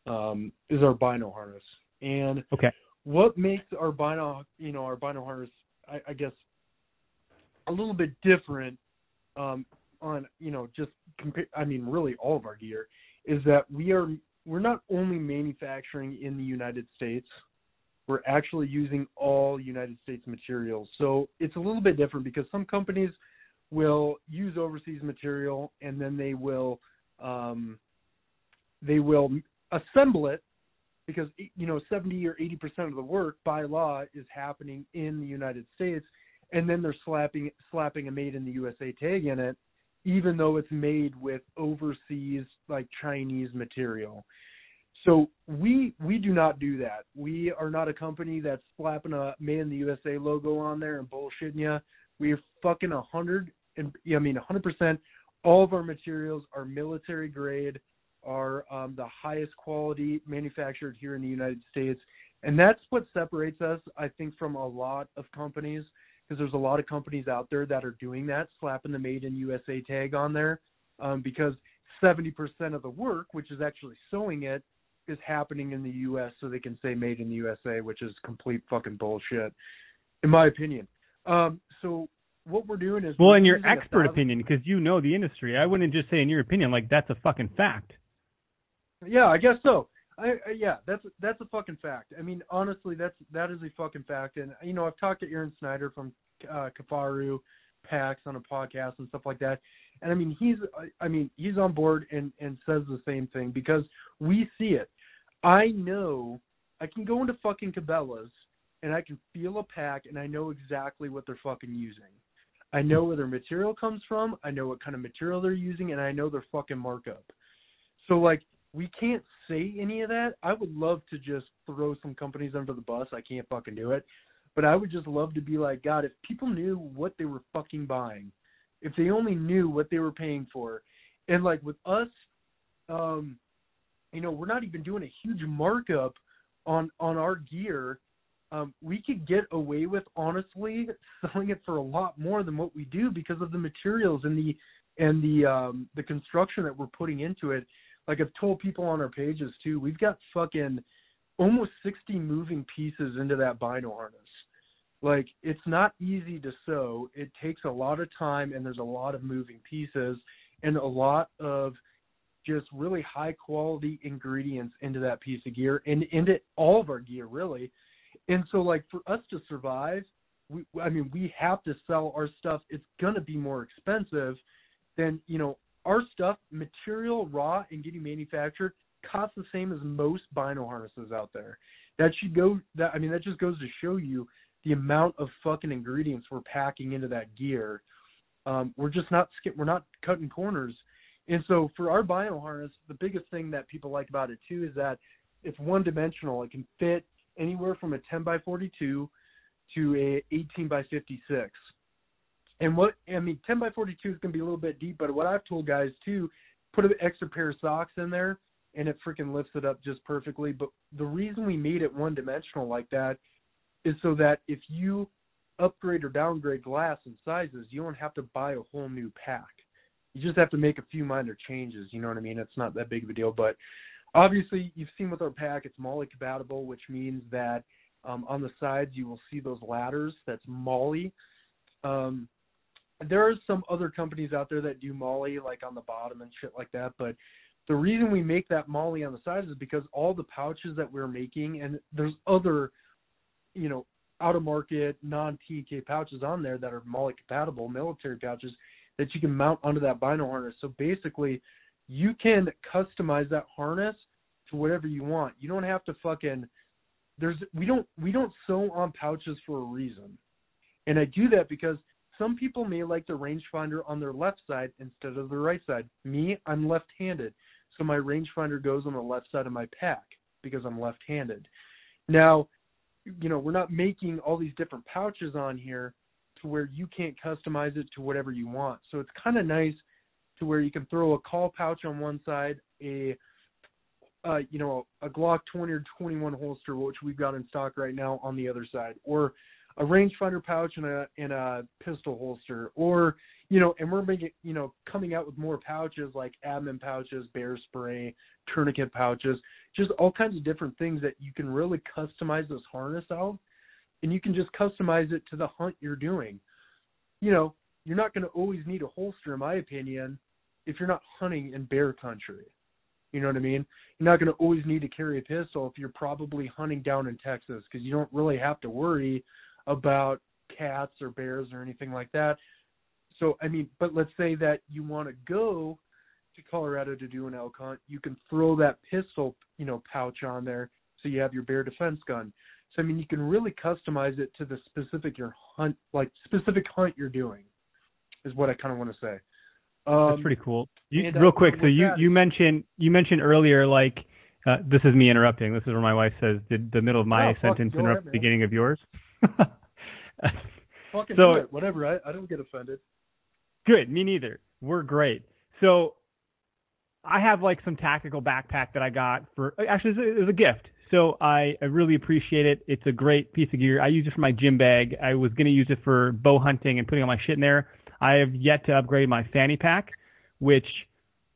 um, is our bino harness. And okay. what makes our bino you know our bino harness I, I guess a little bit different. Um, on you know just compare. I mean, really all of our gear is that we are we're not only manufacturing in the United States, we're actually using all United States materials. So it's a little bit different because some companies will use overseas material and then they will um, they will assemble it because you know 70 or 80 percent of the work by law is happening in the United States, and then they're slapping slapping a made in the USA tag in it, even though it's made with overseas like Chinese material. So we we do not do that. We are not a company that's slapping a made in the USA logo on there and bullshitting you. We're fucking a hundred and I mean a hundred percent. All of our materials are military grade, are um, the highest quality manufactured here in the United States, and that's what separates us, I think, from a lot of companies because there's a lot of companies out there that are doing that, slapping the made in USA tag on there, um, because 70% of the work, which is actually sewing it, is happening in the U.S. so they can say made in the USA, which is complete fucking bullshit, in my opinion. Um, so what we're doing is well, in your expert opinion, because you know the industry, I wouldn't just say in your opinion like that's a fucking fact. Yeah, I guess so. I, I yeah, that's that's a fucking fact. I mean, honestly, that's that is a fucking fact. And you know, I've talked to Aaron Snyder from uh, Kifaru PAX on a podcast and stuff like that. And I mean, he's I mean, he's on board and and says the same thing because we see it. I know I can go into fucking Cabela's and I can feel a pack and I know exactly what they're fucking using. I know where their material comes from. I know what kind of material they're using, and I know their fucking markup. So like, we can't say any of that. I would love to just throw some companies under the bus. I can't fucking do it. But I would just love to be like, God, if people knew what they were fucking buying, if they only knew what they were paying for, and like with us, um, you know, we're not even doing a huge markup on on our gear. Um, we could get away with honestly selling it for a lot more than what we do because of the materials and the and the um the construction that we're putting into it like I've told people on our pages too, we've got fucking almost 60 moving pieces into that bino harness. Like it's not easy to sew. It takes a lot of time and there's a lot of moving pieces and a lot of just really high quality ingredients into that piece of gear and into all of our gear really. And so like for us to survive, we I mean we have to sell our stuff. It's going to be more expensive than, you know, our stuff, material, raw, and getting manufactured costs the same as most bino harnesses out there. That should go. That I mean, that just goes to show you the amount of fucking ingredients we're packing into that gear. Um, we're just not we're not cutting corners. And so for our bino harness, the biggest thing that people like about it too is that it's one dimensional. It can fit anywhere from a 10 by 42 to a 18 by 56. And what I mean, 10 by 42 is going to be a little bit deep, but what I've told guys too, put an extra pair of socks in there, and it freaking lifts it up just perfectly. But the reason we made it one dimensional like that is so that if you upgrade or downgrade glass and sizes, you don't have to buy a whole new pack. You just have to make a few minor changes. You know what I mean? It's not that big of a deal. But obviously, you've seen with our pack, it's MOLLE compatible, which means that um, on the sides you will see those ladders. That's MOLLE. Um, there are some other companies out there that do MOLLE like on the bottom and shit like that, but the reason we make that MOLLE on the sides is because all the pouches that we're making and there's other you know out of market non TK pouches on there that are MOLLE compatible military pouches that you can mount onto that bino harness. So basically you can customize that harness to whatever you want. You don't have to fucking there's we don't we don't sew on pouches for a reason. And I do that because some people may like the rangefinder on their left side instead of the right side. Me, I'm left-handed, so my rangefinder goes on the left side of my pack because I'm left-handed. Now, you know, we're not making all these different pouches on here to where you can't customize it to whatever you want. So it's kind of nice to where you can throw a call pouch on one side, a uh, you know, a Glock 20 or 21 holster, which we've got in stock right now, on the other side, or a rangefinder pouch and a and a pistol holster, or you know, and we're making you know coming out with more pouches like admin pouches, bear spray, tourniquet pouches, just all kinds of different things that you can really customize this harness out, and you can just customize it to the hunt you're doing. You know, you're not going to always need a holster, in my opinion, if you're not hunting in bear country. You know what I mean? You're not going to always need to carry a pistol if you're probably hunting down in Texas because you don't really have to worry about cats or bears or anything like that. So, I mean, but let's say that you want to go to Colorado to do an elk hunt, you can throw that pistol, you know, pouch on there so you have your bear defense gun. So I mean, you can really customize it to the specific your hunt, like specific hunt you're doing, is what I kind of want to say. Um, That's pretty cool. You, and, uh, real quick, so you that- you mentioned you mentioned earlier like uh, this is me interrupting. This is where my wife says did the middle of my No, sentence interrupt ahead, the beginning of yours. Fucking So- do it, whatever. I, I don't get offended. Good, me neither. We're great. So I have like some tactical backpack that I got for actually it was a, it was a gift. So I, I really appreciate it. It's a great piece of gear. I use it for my gym bag. I was gonna use it for bow hunting and putting all my shit in there. I have yet to upgrade my fanny pack, which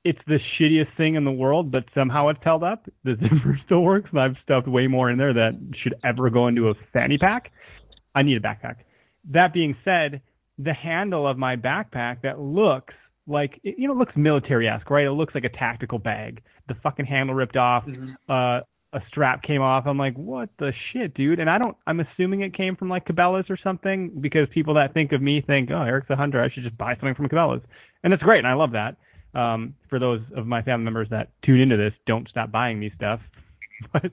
it's the shittiest thing in the world, but somehow it's held up. The zipper still works, and I've stuffed way more in there that should ever go into a fanny pack. I need a backpack. That being said, the handle of my backpack that looks like you know it looks military-esque, right? It looks like a tactical bag. The fucking handle ripped off, uh, a strap came off. I'm like, what the shit, dude? And I don't. I'm assuming it came from like Cabela's or something because people that think of me think, oh, Eric's a hunter. I should just buy something from Cabela's, and that's great, and I love that. Um, for those of my family members that tune into this, don't stop buying me stuff. but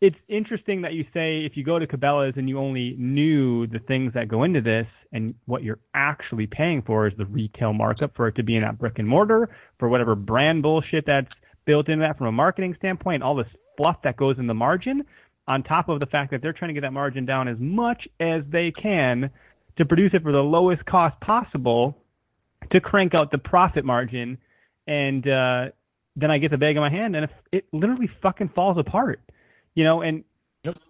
it's interesting that you say if you go to Cabela's and you only knew the things that go into this and what you're actually paying for is the retail markup for it to be in that brick and mortar for whatever brand bullshit that's built into that from a marketing standpoint, all this fluff that goes in the margin, on top of the fact that they're trying to get that margin down as much as they can to produce it for the lowest cost possible to crank out the profit margin and uh then I get the bag in my hand and it, it literally fucking falls apart you know, and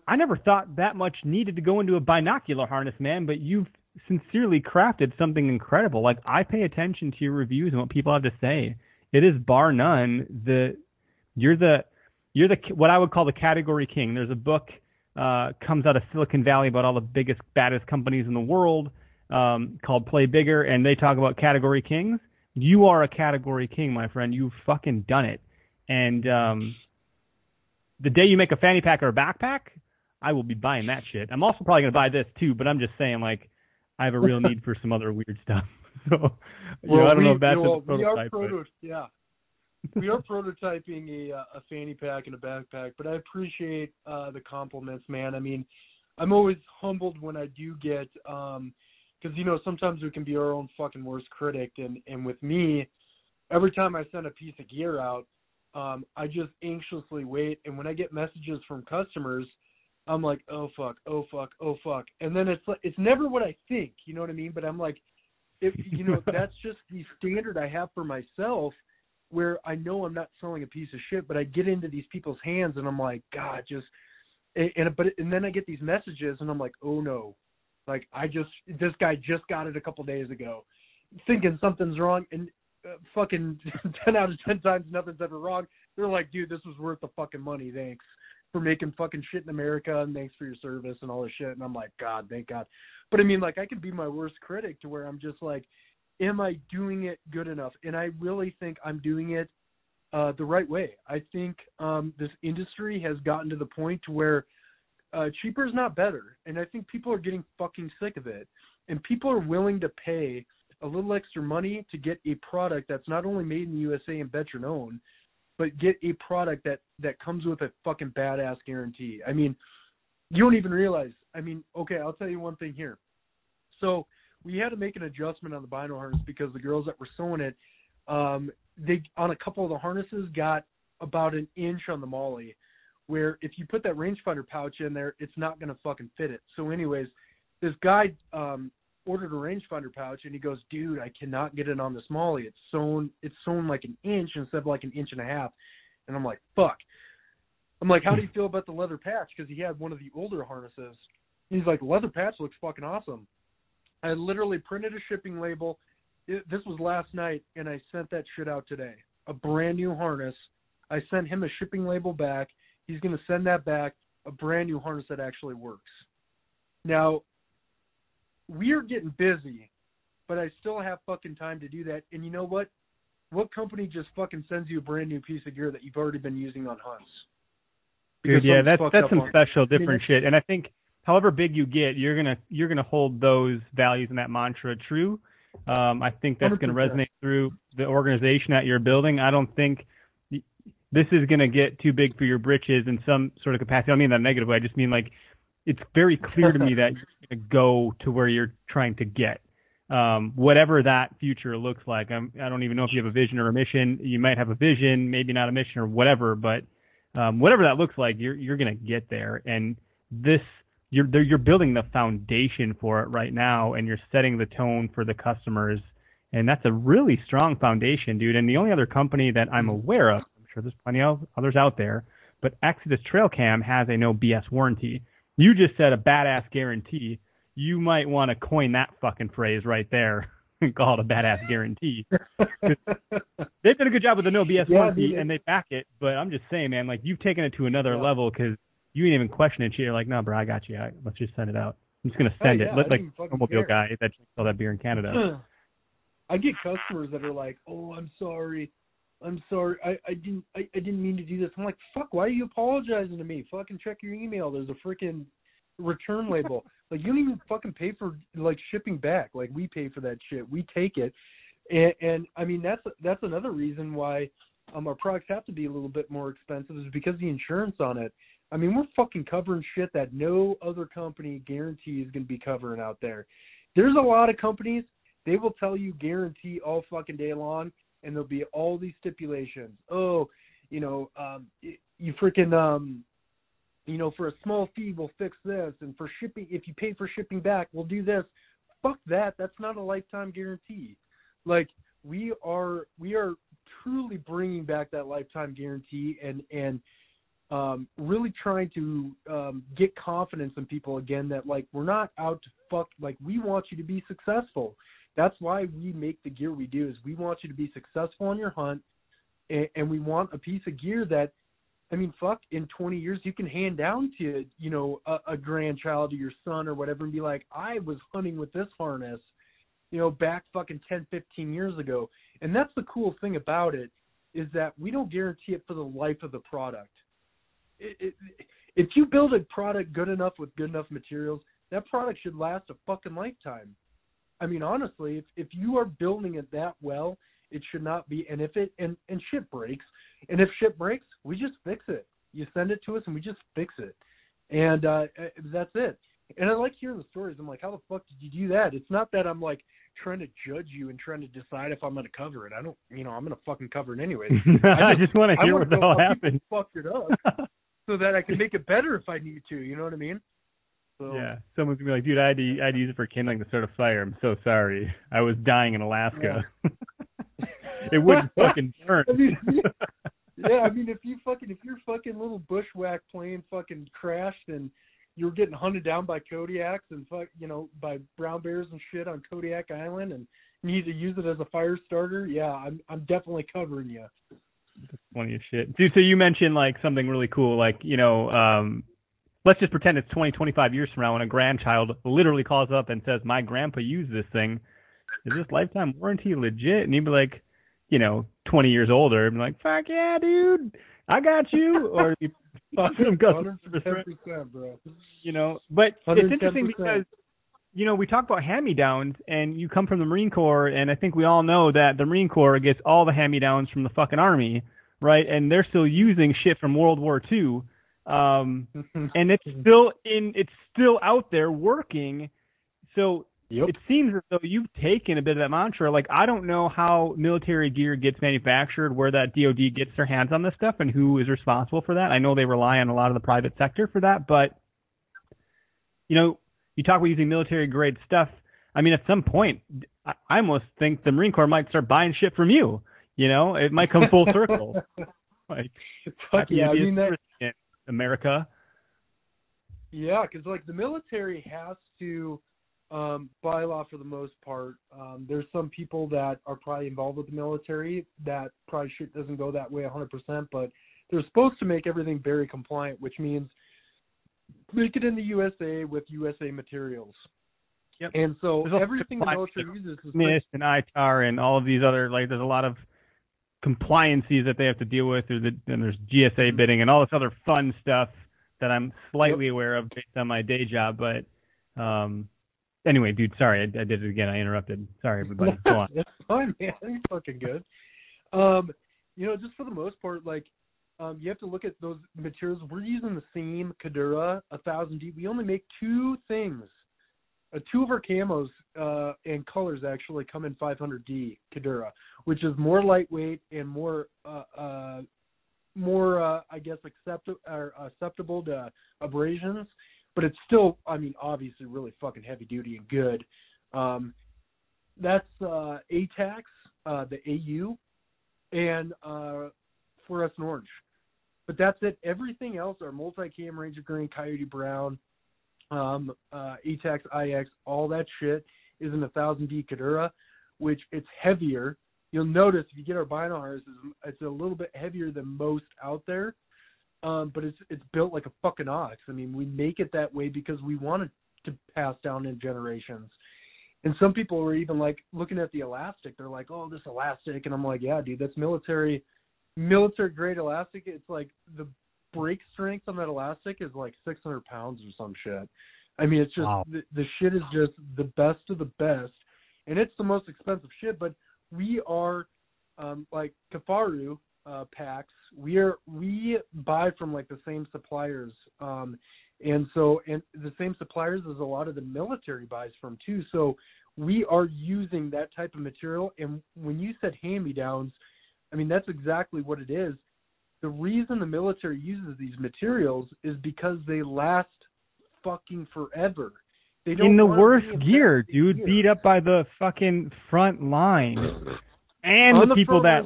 I never thought that much needed to go into a binocular harness, man, but you've sincerely crafted something incredible. Like I pay attention to your reviews and what people have to say. It is bar none the you're the you're the what I would call the category king. There's a book uh comes out of Silicon Valley about all the biggest baddest companies in the world um called Play Bigger and they talk about category kings. You are a category king, my friend. You've fucking done it. And um the day you make a fanny pack or a backpack, I will be buying that shit. I'm also probably gonna buy this too, but I'm just saying like I have a real need for some other weird stuff. So know, I don't we, know if that's well, a we are prototype. but- yeah. we are prototyping a uh, a fanny pack and a backpack, but I appreciate uh the compliments, man. I mean, I'm always humbled when I do get um because you know sometimes we can be our own fucking worst critic, and and with me, every time I send a piece of gear out, um I just anxiously wait, and when I get messages from customers, I'm like, oh fuck, oh fuck, oh fuck, and then it's like it's never what I think, you know what I mean? But I'm like, if you know that's just the standard I have for myself where I know I'm not selling a piece of shit, but I get into these people's hands and I'm like, God, just and, and but and then I get these messages and I'm like, oh no, like I just this guy just got it a couple days ago, thinking something's wrong, and uh, fucking ten out of ten times nothing's ever wrong. They're like, dude, this was worth the fucking money. Thanks for making fucking shit in America and thanks for your service and all this shit. And I'm like, God, thank God. But I mean, like I can be my worst critic to where I'm just like, am I doing it good enough? And I really think I'm doing it uh, the right way. I think um, this industry has gotten to the point where uh, cheaper is not better, and I think people are getting fucking sick of it, and people are willing to pay a little extra money to get a product that's not only made in the USA and veteran owned, but get a product that that comes with a fucking badass guarantee. I mean, you don't even realize. I mean, okay, I'll tell you one thing here. So we had to make an adjustment on the bino harness because the girls that were sewing it, um, they on a couple of the harnesses got about an inch on the MOLLE, where if you put that rangefinder pouch in there, it's not gonna fucking fit it. So, anyways, this guy um, ordered a rangefinder pouch and he goes, dude, I cannot get it on this MOLLE. It's sewn, it's sewn like an inch instead of like an inch and a half. And I'm like, fuck. I'm like, how do you feel about the leather patch? Because he had one of the older harnesses. He's like, leather patch looks fucking awesome. I literally printed a shipping label. It, this was last night, and I sent that shit out today. A brand new harness. I sent him a shipping label back. He's going to send that back, a brand new harness that actually works. Now, we are getting busy but I still have fucking time to do that. And you know what? What company just fucking sends you a brand new piece of gear that you've already been using on hunts? Dude, yeah, that's that's some special different shit. And I think however big you get, you're gonna you're gonna hold those values and that mantra true. Um, I think that's 100%. gonna resonate through the organization that you're building. I don't think this is gonna get too big for your britches in some sort of capacity. I don't mean that negative way. I just mean like it's very clear to me that you're gonna go to where you're trying to get. Um, whatever that future looks like. I'm, I don't even know if you have a vision or a mission. You might have a vision, maybe not a mission or whatever, but um, whatever that looks like, you're you're gonna get there. And this you're you're building the foundation for it right now, and you're setting the tone for the customers. And that's a really strong foundation, dude. And the only other company that I'm aware of, I'm sure there's plenty of others out there, but Exodus Trail Cam has a no BS warranty. You just said a badass guarantee. You might want to coin that fucking phrase right there and call it a badass guarantee. They've done a good job with the no BS yeah, and they back it. But I'm just saying, man, like you've taken it to another yeah. level because you ain't even questioning shit. You're like, no, bro, I got you. I, let's just send it out. I'm just gonna send oh, yeah, it. Let, like automobile guy that drinks all that beer in Canada. I get customers that are like, "Oh, I'm sorry, I'm sorry, I, I didn't, I, I didn't mean to do this." I'm like, "Fuck, why are you apologizing to me? Fucking check your email. There's a freaking return label. like, you don't even fucking pay for like shipping back. Like, we pay for that shit. We take it, and, and I mean that's that's another reason why um our products have to be a little bit more expensive is because the insurance on it. I mean, we're fucking covering shit that no other company guarantee is going to be covering out there. There's a lot of companies, they will tell you guarantee all fucking day long, and there'll be all these stipulations. Oh, you know, um, you freaking, um, you know, for a small fee, we'll fix this, and for shipping, if you pay for shipping back, we'll do this. Fuck that. That's not a lifetime guarantee. Like we are, we are truly bringing back that lifetime guarantee, and and um, really trying to um, get confidence in people again that like we're not out to fuck like we want you to be successful. That's why we make the gear we do is we want you to be successful on your hunt and, and we want a piece of gear that I mean fuck in 20 years you can hand down to you know a, a grandchild or your son or whatever and be like I was hunting with this harness you know back fucking 10 15 years ago and that's the cool thing about it is that we don't guarantee it for the life of the product it, if you build a product good enough with good enough materials, that product should last a fucking lifetime. I mean, honestly, if if you are building it that well, it should not be. And if it and and shit breaks, and if shit breaks, we just fix it. You send it to us, and we just fix it, and uh that's it. And I like hearing the stories. I'm like, how the fuck did you do that? It's not that I'm like trying to judge you and trying to decide if I'm going to cover it. I don't, you know, I'm going to fucking cover it anyway. I just, just want to hear what the hell happened. Fucked it up. so that I can make it better if I need to. You know what I mean? So, yeah, someone's gonna be like, dude, I had to I had to use it for kindling to start a fire. I'm so sorry. I was dying in Alaska. Yeah. it wouldn't fucking burn. I mean, yeah, I mean, if you fucking if your fucking little bushwhack plane fucking crashed and you were getting hunted down by Kodiaks and fuck, you know, by brown bears and shit on Kodiak Island, and you need to use it as a fire starter, yeah, I'm I'm definitely covering you. That's funny as shit. Dude, so you mentioned like something really cool, like, you know, um let's just pretend it's 20, 25 years from now when a grandchild literally calls up and says, My grandpa used this thing. Is this lifetime warranty legit? And you'd be like, you know, 20 years older, and be like, fuck yeah, dude, I got you. Or you some customer bro. You know, but it's interesting because you know, we talk about hand-me-downs, and you come from the Marine Corps, and I think we all know that the Marine Corps gets all the hand-me-downs from the fucking Army, right? And they're still using shit from World War II, um, and it's still in, it's still out there working. So yep. it seems as though you've taken a bit of that mantra. Like I don't know how military gear gets manufactured, where that DoD gets their hands on this stuff, and who is responsible for that. I know they rely on a lot of the private sector for that, but you know you talk about using military grade stuff. I mean, at some point, I almost think the Marine Corps might start buying shit from you. You know, it might come full circle. like, Fuck yeah, I mean that, America. Yeah, because like the military has to, um, by law for the most part. Um, there's some people that are probably involved with the military that probably shit doesn't go that way 100%, but they're supposed to make everything very compliant, which means make it in the USA with USA materials. Yep. And so everything the military uses is NIST and ITAR and all of these other like there's a lot of compliances that they have to deal with. There's the, and there's GSA bidding and all this other fun stuff that I'm slightly aware of based on my day job. But um, anyway, dude, sorry, I, I did it again. I interrupted. Sorry, everybody. Go on. That's fine, man. You're fucking good. Um, you know, just for the most part, like, um, you have to look at those materials. We're using the same Cordura, a thousand D. We only make two things. Uh, two of our camos uh, and colors actually come in 500D Cordura, which is more lightweight and more, uh, uh, more, uh, I guess, acceptable acceptable to abrasions. But it's still, I mean, obviously, really fucking heavy duty and good. Um, that's uh, A-TACS, the AU, and fluorescent orange. But that's it. Everything else, are multi-cam Ranger Green, Coyote Brown, um, uh, A-TACS, IX, all that shit is in a 1000D Cordura, which it's heavier. You'll notice if you get our binars, it's, it's a little bit heavier than most out there. Um, but it's it's built like a fucking ox. I mean, we make it that way because we want it to pass down in generations. And some people are even like looking at the elastic. They're like, "Oh, this elastic," and I'm like, "Yeah, dude, that's military, military grade elastic. It's like the break strength on that elastic is like 600 pounds or some shit. I mean, it's just Wow. the, the shit is just the best of the best, and it's the most expensive shit. But we are um, like Kifaru uh, packs. We are we buy from like the same suppliers, um, and so and the same suppliers as a lot of the military buys from too. So we are using that type of material. And when you said hand me downs, I mean that's exactly what it is. The reason the military uses these materials is because they last fucking forever. They don't In the worst gear, dude, gear. beat up by the fucking front line and On the people that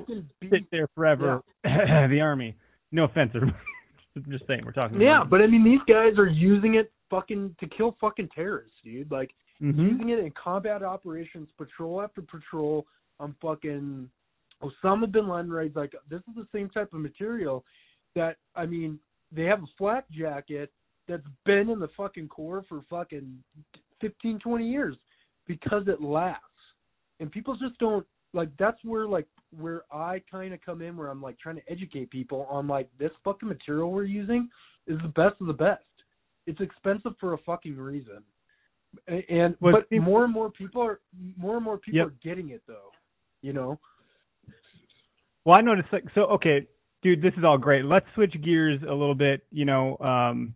sit there forever. the army. No offense, everybody. I'm just saying, we're talking. Yeah, about but I mean, these guys are using it fucking to kill fucking terrorists, dude. Like Mhm. using it in combat operations, patrol after patrol. on fucking Osama bin Laden raids. Like this is the same type of material that I mean, they have a flak jacket that's been in the fucking Corps for fucking 15, 20 years because it lasts, and people just don't like. That's where like where I kind of come in, where I'm like trying to educate people on like this fucking material we're using is the best of the best. It's expensive for a fucking reason. A- And Well, but more and more people are more and more people Yep. are getting it though. You know. Well, I noticed like so. Okay, dude, this is all great. Let's switch gears a little bit, you know, um,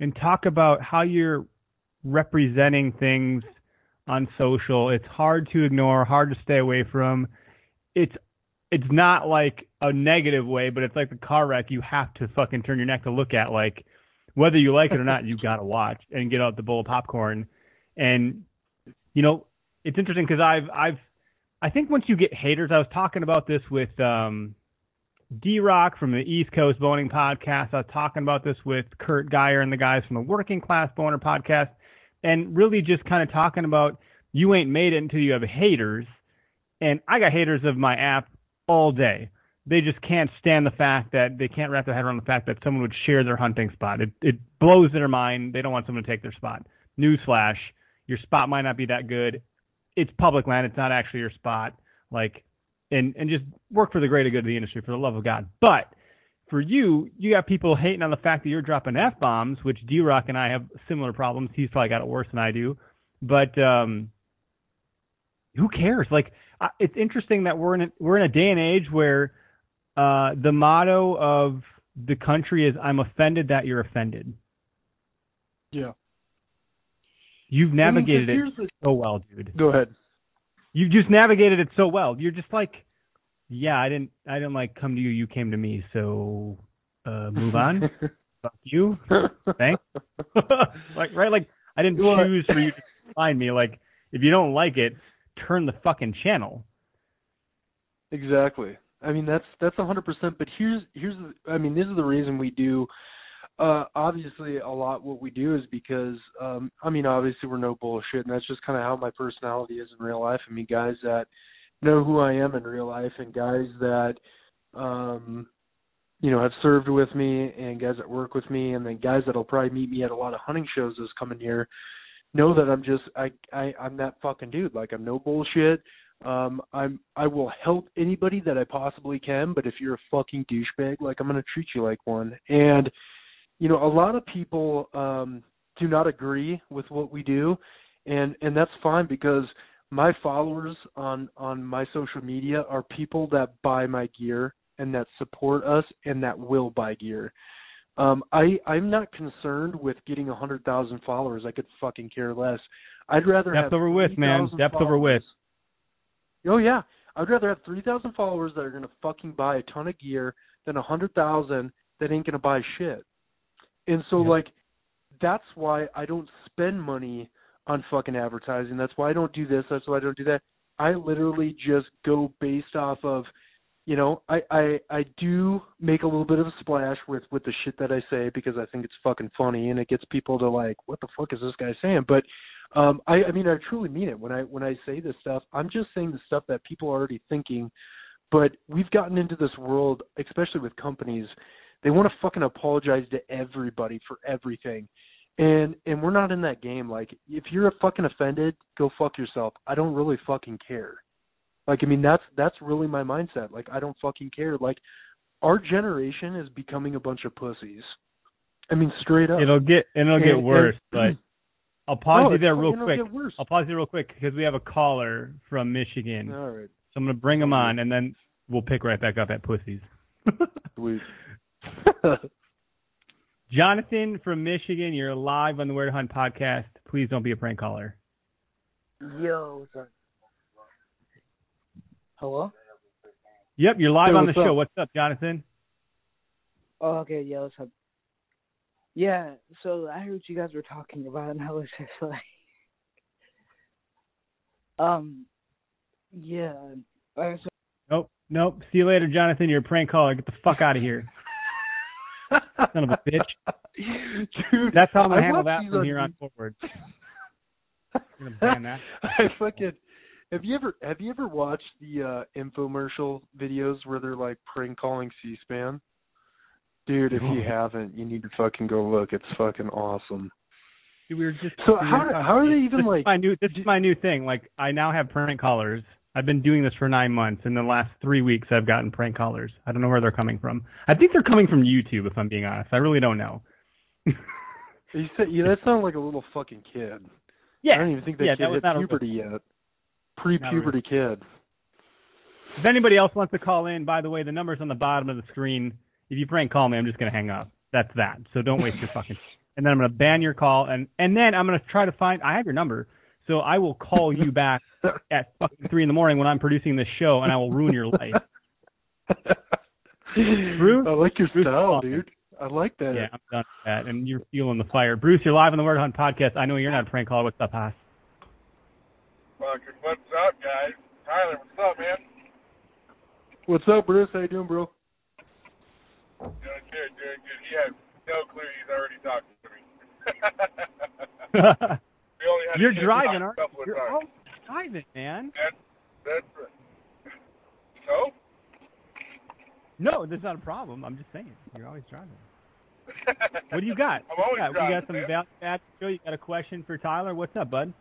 and talk about how you're representing things on social. It's hard to ignore, hard to stay away from. It's it's not like a negative way, but it's like the car wreck you have to fucking turn your neck to look at. Like whether you like it or not, you gotta watch and get out the bowl of popcorn. And you know, it's interesting because I've I've I think once you get haters, I was talking about this with um, D Rock from the East Coast Boning Podcast. I was talking about this with Kurt Geyer and the guys from the Working Class Boner Podcast, and really just kind of talking about you ain't made it until you have haters. And I got haters of my app all day. They just can't stand the fact that they can't wrap their head around the fact that someone would share their hunting spot. It it blows their mind. They don't want someone to take their spot. Newsflash: your spot might not be that good it's public land. It's not actually your spot. Like, and and just work for the greater good of the industry, for the love of God. But for you, you got people hating on the fact that you're dropping f bombs, which D Rock and I have similar problems. He's probably got it worse than I do. But um, who cares? Like, it's interesting that we're in a, we're in a day and age where uh, the motto of the country is "I'm offended that you're offended." Yeah. You've navigated I it mean, 'cause so well, dude. Go ahead. You've just navigated it so well. You're just like, yeah, I didn't, I didn't like come to you. You came to me. So, uh, move on. Fuck you. Thanks. like, right? Like, I didn't Well, choose for you to find me. Like, if you don't like it, turn the fucking channel. Exactly. I mean that's that's a hundred percent. But here's here's the, I mean this is the reason we do. Uh, obviously, a lot what we do is because um, I mean obviously we're no bullshit, and that's just kind of how my personality is in real life. I mean guys that know who I am in real life, and guys that um, you know have served with me, and guys that work with me, and then guys that'll probably meet me at a lot of hunting shows this coming year. know that I'm just I I I'm that fucking dude. Like I'm no bullshit. Um I'm I will help anybody that I possibly can, but if you're a fucking douchebag, like I'm gonna treat you like one. And you know, a lot of people um do not agree with what we do and and that's fine because my followers on on my social media are people that buy my gear and that support us and that will buy gear. Um, I I'm not concerned with getting a hundred thousand followers. I could fucking care less. I'd rather Depth have over width, man. 3,000 Depth over width. Oh yeah, I'd rather have three thousand followers that are gonna fucking buy a ton of gear than a hundred thousand that ain't gonna buy shit. And so Yep. like, that's why I don't spend money on fucking advertising. That's why I don't do this. That's why I don't do that. I literally just go based off of you know, I, I I do make a little bit of a splash with with the shit that I say because I think it's fucking funny and it gets people to like, what the fuck is this guy saying? But um I I mean I truly mean it when I when I say this stuff. I'm just saying the stuff that people are already thinking. But we've gotten into this world, especially with companies, they want to fucking apologize to everybody for everything. And and we're not in that game. Like if you're a fucking offended, go fuck yourself. I don't really fucking care. Like I mean that's that's really my mindset. Like I don't fucking care. Like our generation is becoming a bunch of pussies. I mean straight up. It'll get and it'll And- get and- worse, but I'll pause Oh, you there real quick. get. I'll pause you real quick because we have a caller from Michigan. All right. So I'm gonna bring him on, and then we'll pick right back up at pussies. Sweet. Jonathan from Michigan, you're live on the Where to Hunt podcast. Please don't be a prank caller. Yo, sorry. Hello? Yep, you're live Hey, on the up? show. What's up, Jonathan? Oh, okay, yeah, what's up? Yeah, so I heard what you guys were talking about, and I was just like, um, yeah, Nope, nope. See you later, Jonathan. You're a prank caller. Get the fuck out of here. Son of a bitch. Dude, That's how I'm gonna I handle that from here on forward. You're gonna ban that. I fucking have you ever have you ever watched the uh infomercial videos where they're like prank calling C-SPAN? Dude, if you haven't, you need to fucking go look. It's fucking awesome. Dude, we were just So we were how- how are they even, this like- my new, this is my new thing. Like I now have prank callers. I've been doing this for nine months. In the last three weeks, I've gotten prank callers. I don't know where they're coming from. I think they're coming from YouTube. If I'm being honest, I really don't know. You said yeah, that sounded like a little fucking kid. yeah, I don't even think that yeah, kid that hit not a- puberty yet. Pre-puberty kid. If anybody else wants to call in, by the way, the number's on the bottom of the screen. If you prank call me, I'm just gonna hang up. That's that. So don't waste your fucking. And then I'm gonna ban your call, and and then I'm gonna try to find. I have your number, so I will call you back at fucking three in the morning when I'm producing this show, and I will ruin your life. Bruce? I like your Bruce style, Faulkner. dude. I like that. Yeah, I'm done with that. And you're feeling the fire. Bruce, you're live on the Where to Hunt podcast. I know you're not a prank caller. What's up, Haas? Fucking what's up, guys? Tyler, what's up, man? What's up, Bruce? How you doing, bro? Doing good, doing good. He has no clue he's already talking to me. we only had a you're driving, aren't a couple of you? You're always driving, man. That's that's so. No, that's not a problem. I'm just saying. You're always driving. What do you got? I'm always you got? We got some man. value show. You got a question for Tyler? What's up, bud?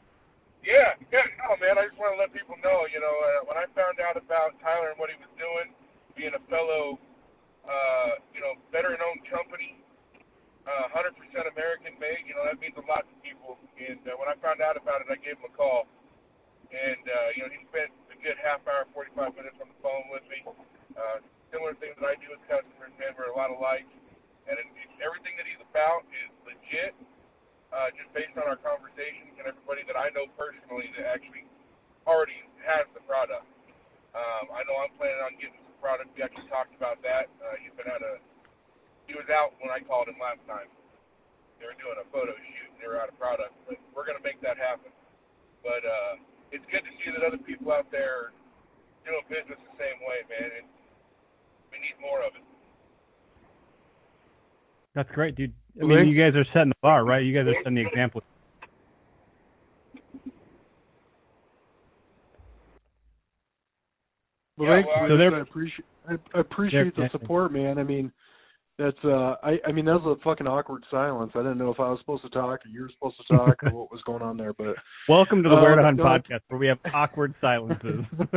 Yeah, yeah, no, man. I just want to let people know, you know, uh, when I found out about Tyler and what he was doing, being a fellow, uh, you know, veteran-owned company, uh, 100% American-made, you know, that means a lot to people. And uh, when I found out about it, I gave him a call, and uh, you know, he spent a good half hour, 45 minutes on the phone with me. Uh, similar things that I do with customers, man, we're a lot alike, and it, it, everything that he's about is legit uh, just based on our conversations and everybody that I know personally that actually already has the product. Um, I know I'm planning on getting some product. We actually talked about that. Uh, he's been at a, he was out when I called him last time. They were doing a photo shoot and they were out of product, but we're going to make that happen. But uh, it's good to see that other people out there are doing business the same way, man. And we need more of it. That's great, dude. I mean, you guys are setting the bar, right? You guys are setting the example. Well, Yeah, well, So they're- I appreciate I, I appreciate the support, man. I mean, That's uh I I mean that was a fucking awkward silence. I didn't know if I was supposed to talk or you were supposed to talk or what was going on there, but Welcome to the Uh, Where to Hunt podcast, where we have awkward silences.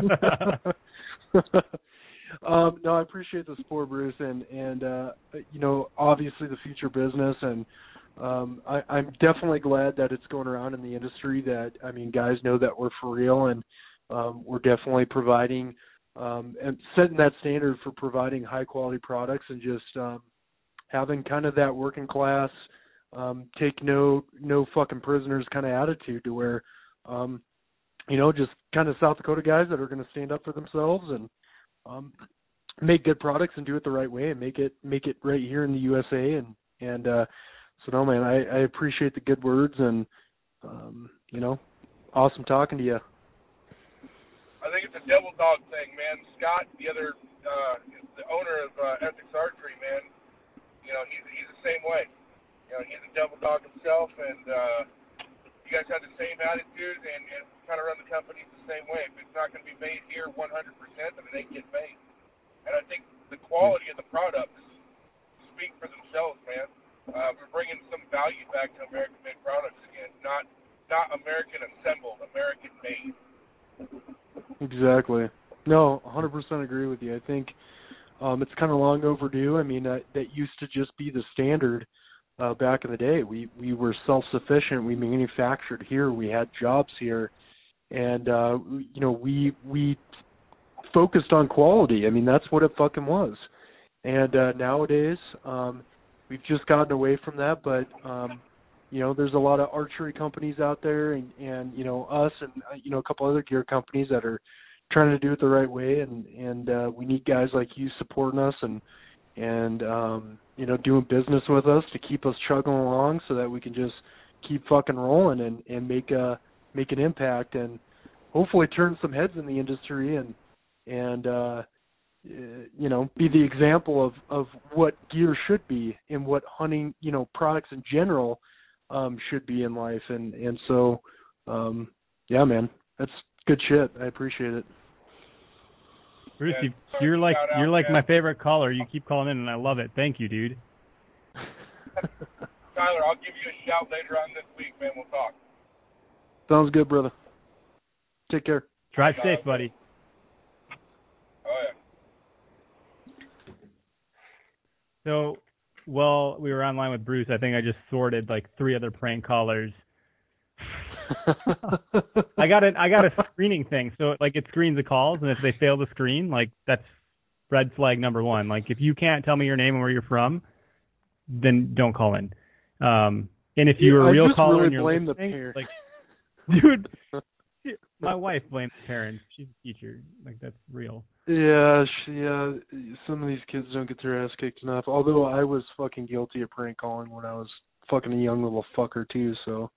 um, no, I appreciate the support, Bruce, and and uh, you know, obviously the future business, and um, I, I'm definitely glad that it's going around in the industry. That I mean, guys know that we're for real, and um, we're definitely providing um, and setting that standard for providing high quality products, and just um, having kind of that working class, um, take no no fucking prisoners kind of attitude to where. Um, you know, just kind of South Dakota guys that are going to stand up for themselves and um, make good products and do it the right way and make it make it right here in the USA and and uh, so no man, I, I appreciate the good words and um, you know, awesome talking to you. I think it's a devil dog thing, man. Scott, the other, uh, the owner of uh, Ethics Archery, man. You know, he's he's the same way. You know, he's a devil dog himself, and uh, you guys have the same attitude and, and kind of run the company the same way. If it's not going to be made here 100%, then it ain't get made. And I think the quality of the products speak for themselves, man. Uh, we're bringing some value back to American-made products again, not not American assembled, American made. Exactly. No, 100% agree with you. I think um, it's kind of long overdue. I mean, that that used to just be the standard uh, back in the day. We we were self-sufficient. We manufactured here. We had jobs here, and uh, you know we we focused on quality. I mean, that's what it fucking was. And uh, nowadays, um, we've just gotten away from that. But um, you know, there's a lot of archery companies out there, and and you know us, and uh, you know a couple other gear companies that are trying to do it the right way. And and uh, we need guys like you supporting us and and um, you know doing business with us to keep us chugging along, so that we can just keep fucking rolling and and make a make an impact and hopefully turn some heads in the industry and and uh you know be the example of of what gear should be and what hunting you know products in general um should be in life and and so um yeah man that's good shit i appreciate it Bruce, Yeah, you, you're like out, you're like man. my favorite caller. You keep calling in, and I love it. Thank you, dude. Tyler, I'll give you a shout later on this week, man. We'll talk. sounds good brother take care Drive safe, buddy. Oh yeah. So, while we were online with Bruce, I think I just sorted like three other prank callers. I got a I got a screening thing, so like it screens the calls, and if they fail to screen, like that's red flag number one. Like if you can't tell me your name and where you're from, then don't call in. Um, and if you're a real just caller really and you're blame the parents. like, dude, my wife blames parents. She's a teacher. Like that's real. Yeah, she, uh, some of these kids don't get their ass kicked enough. Although I was fucking guilty of prank calling when I was fucking a young little fucker too. So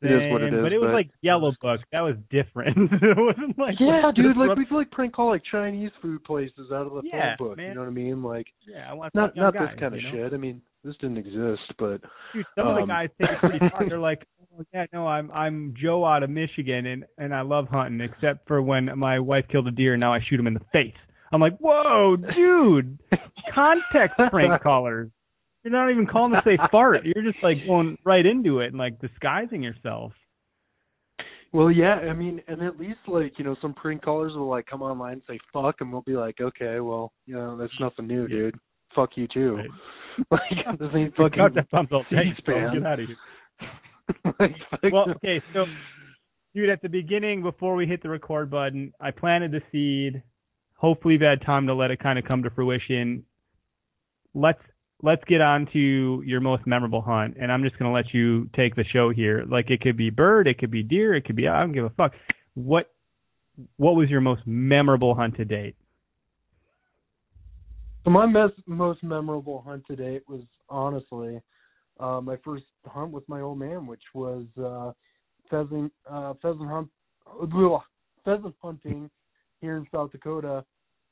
it is what it is. But it was like Yellow Book. That was different. it wasn't like yeah, dude. Like we'd like prank call like Chinese food places out of the Yeah, phone book. man. You know what I mean? Like yeah, I want not not guys, this kind of know? shit. I mean, this didn't exist, but Dude, some of the Um, guys take it pretty far. They're like, oh, yeah, no, I'm I'm Joe out of Michigan, and and I love hunting, except for when my wife killed a deer, and now I shoot him in the face. I'm like, whoa, dude, context prank callers. You're not even calling to say fart. You're just like going right into it and like disguising yourself. Well, yeah, I mean, and at least like you know, some prank callers will like come online and say fuck, and we'll be like, okay, well, you know, that's nothing new, Yeah. dude. Fuck you too. Right. like this ain't fucking Got that thumbs up. Thanks, bro. C-SPAN. Get out of here. like, well, okay, so dude, at the beginning, before we hit the record button, I planted the seed. Hopefully, you've had time to let it kind of come to fruition. Let's let's get on to your most memorable hunt, and I'm just gonna let you take the show here. Like it could be bird, it could be deer, it could be I don't give a fuck. What what was your most memorable hunt to date? So my mes- most memorable hunt to date was honestly uh, my first hunt with my old man, which was uh, pheasant uh, pheasant hunt pheasant hunting here in South Dakota.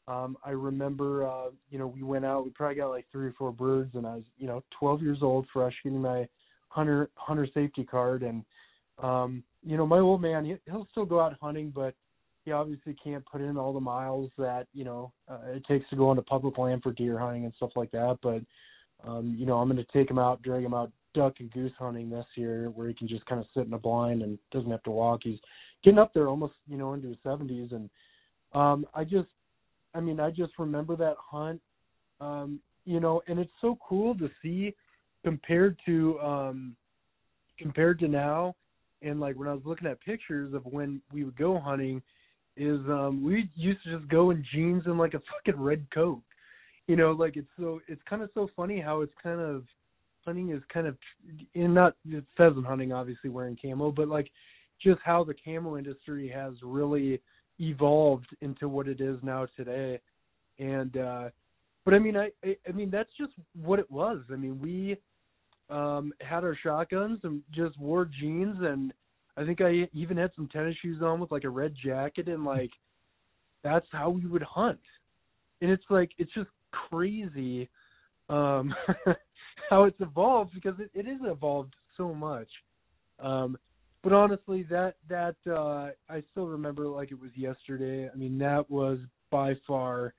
Um, I remember, uh, you know, we went out. We probably got like three or four birds, and I was, you know, 12 years old, fresh, getting my hunter hunter safety card, and um, you know, my old man, he, he'll still go out hunting, but he obviously can't put in all the miles that you know uh, it takes to go onto public land for deer hunting and stuff like that. But Um, you know, I'm going to take him out, drag him out duck and goose hunting this year, where he can just kind of sit in a blind and doesn't have to walk. He's getting up there almost, you know, into his 70s, and um, I just, I mean, I just remember that hunt, um, you know, and it's so cool to see compared to um, compared to now, and like when I was looking at pictures of when we would go hunting, is um, we used to just go in jeans and like a fucking red coat you know like it's so it's kind of so funny how it's kind of hunting is kind of in not pheasant hunting obviously wearing camo but like just how the camo industry has really evolved into what it is now today. And uh but i mean i i mean that's just what it was. I mean we um had our shotguns and just wore jeans and i think i even had some tennis shoes on with like a red jacket and like that's how we would hunt. And it's like it's just crazy um how it's evolved because it, it is evolved so much. Um but honestly that that uh I still remember like it was yesterday. I mean that was by far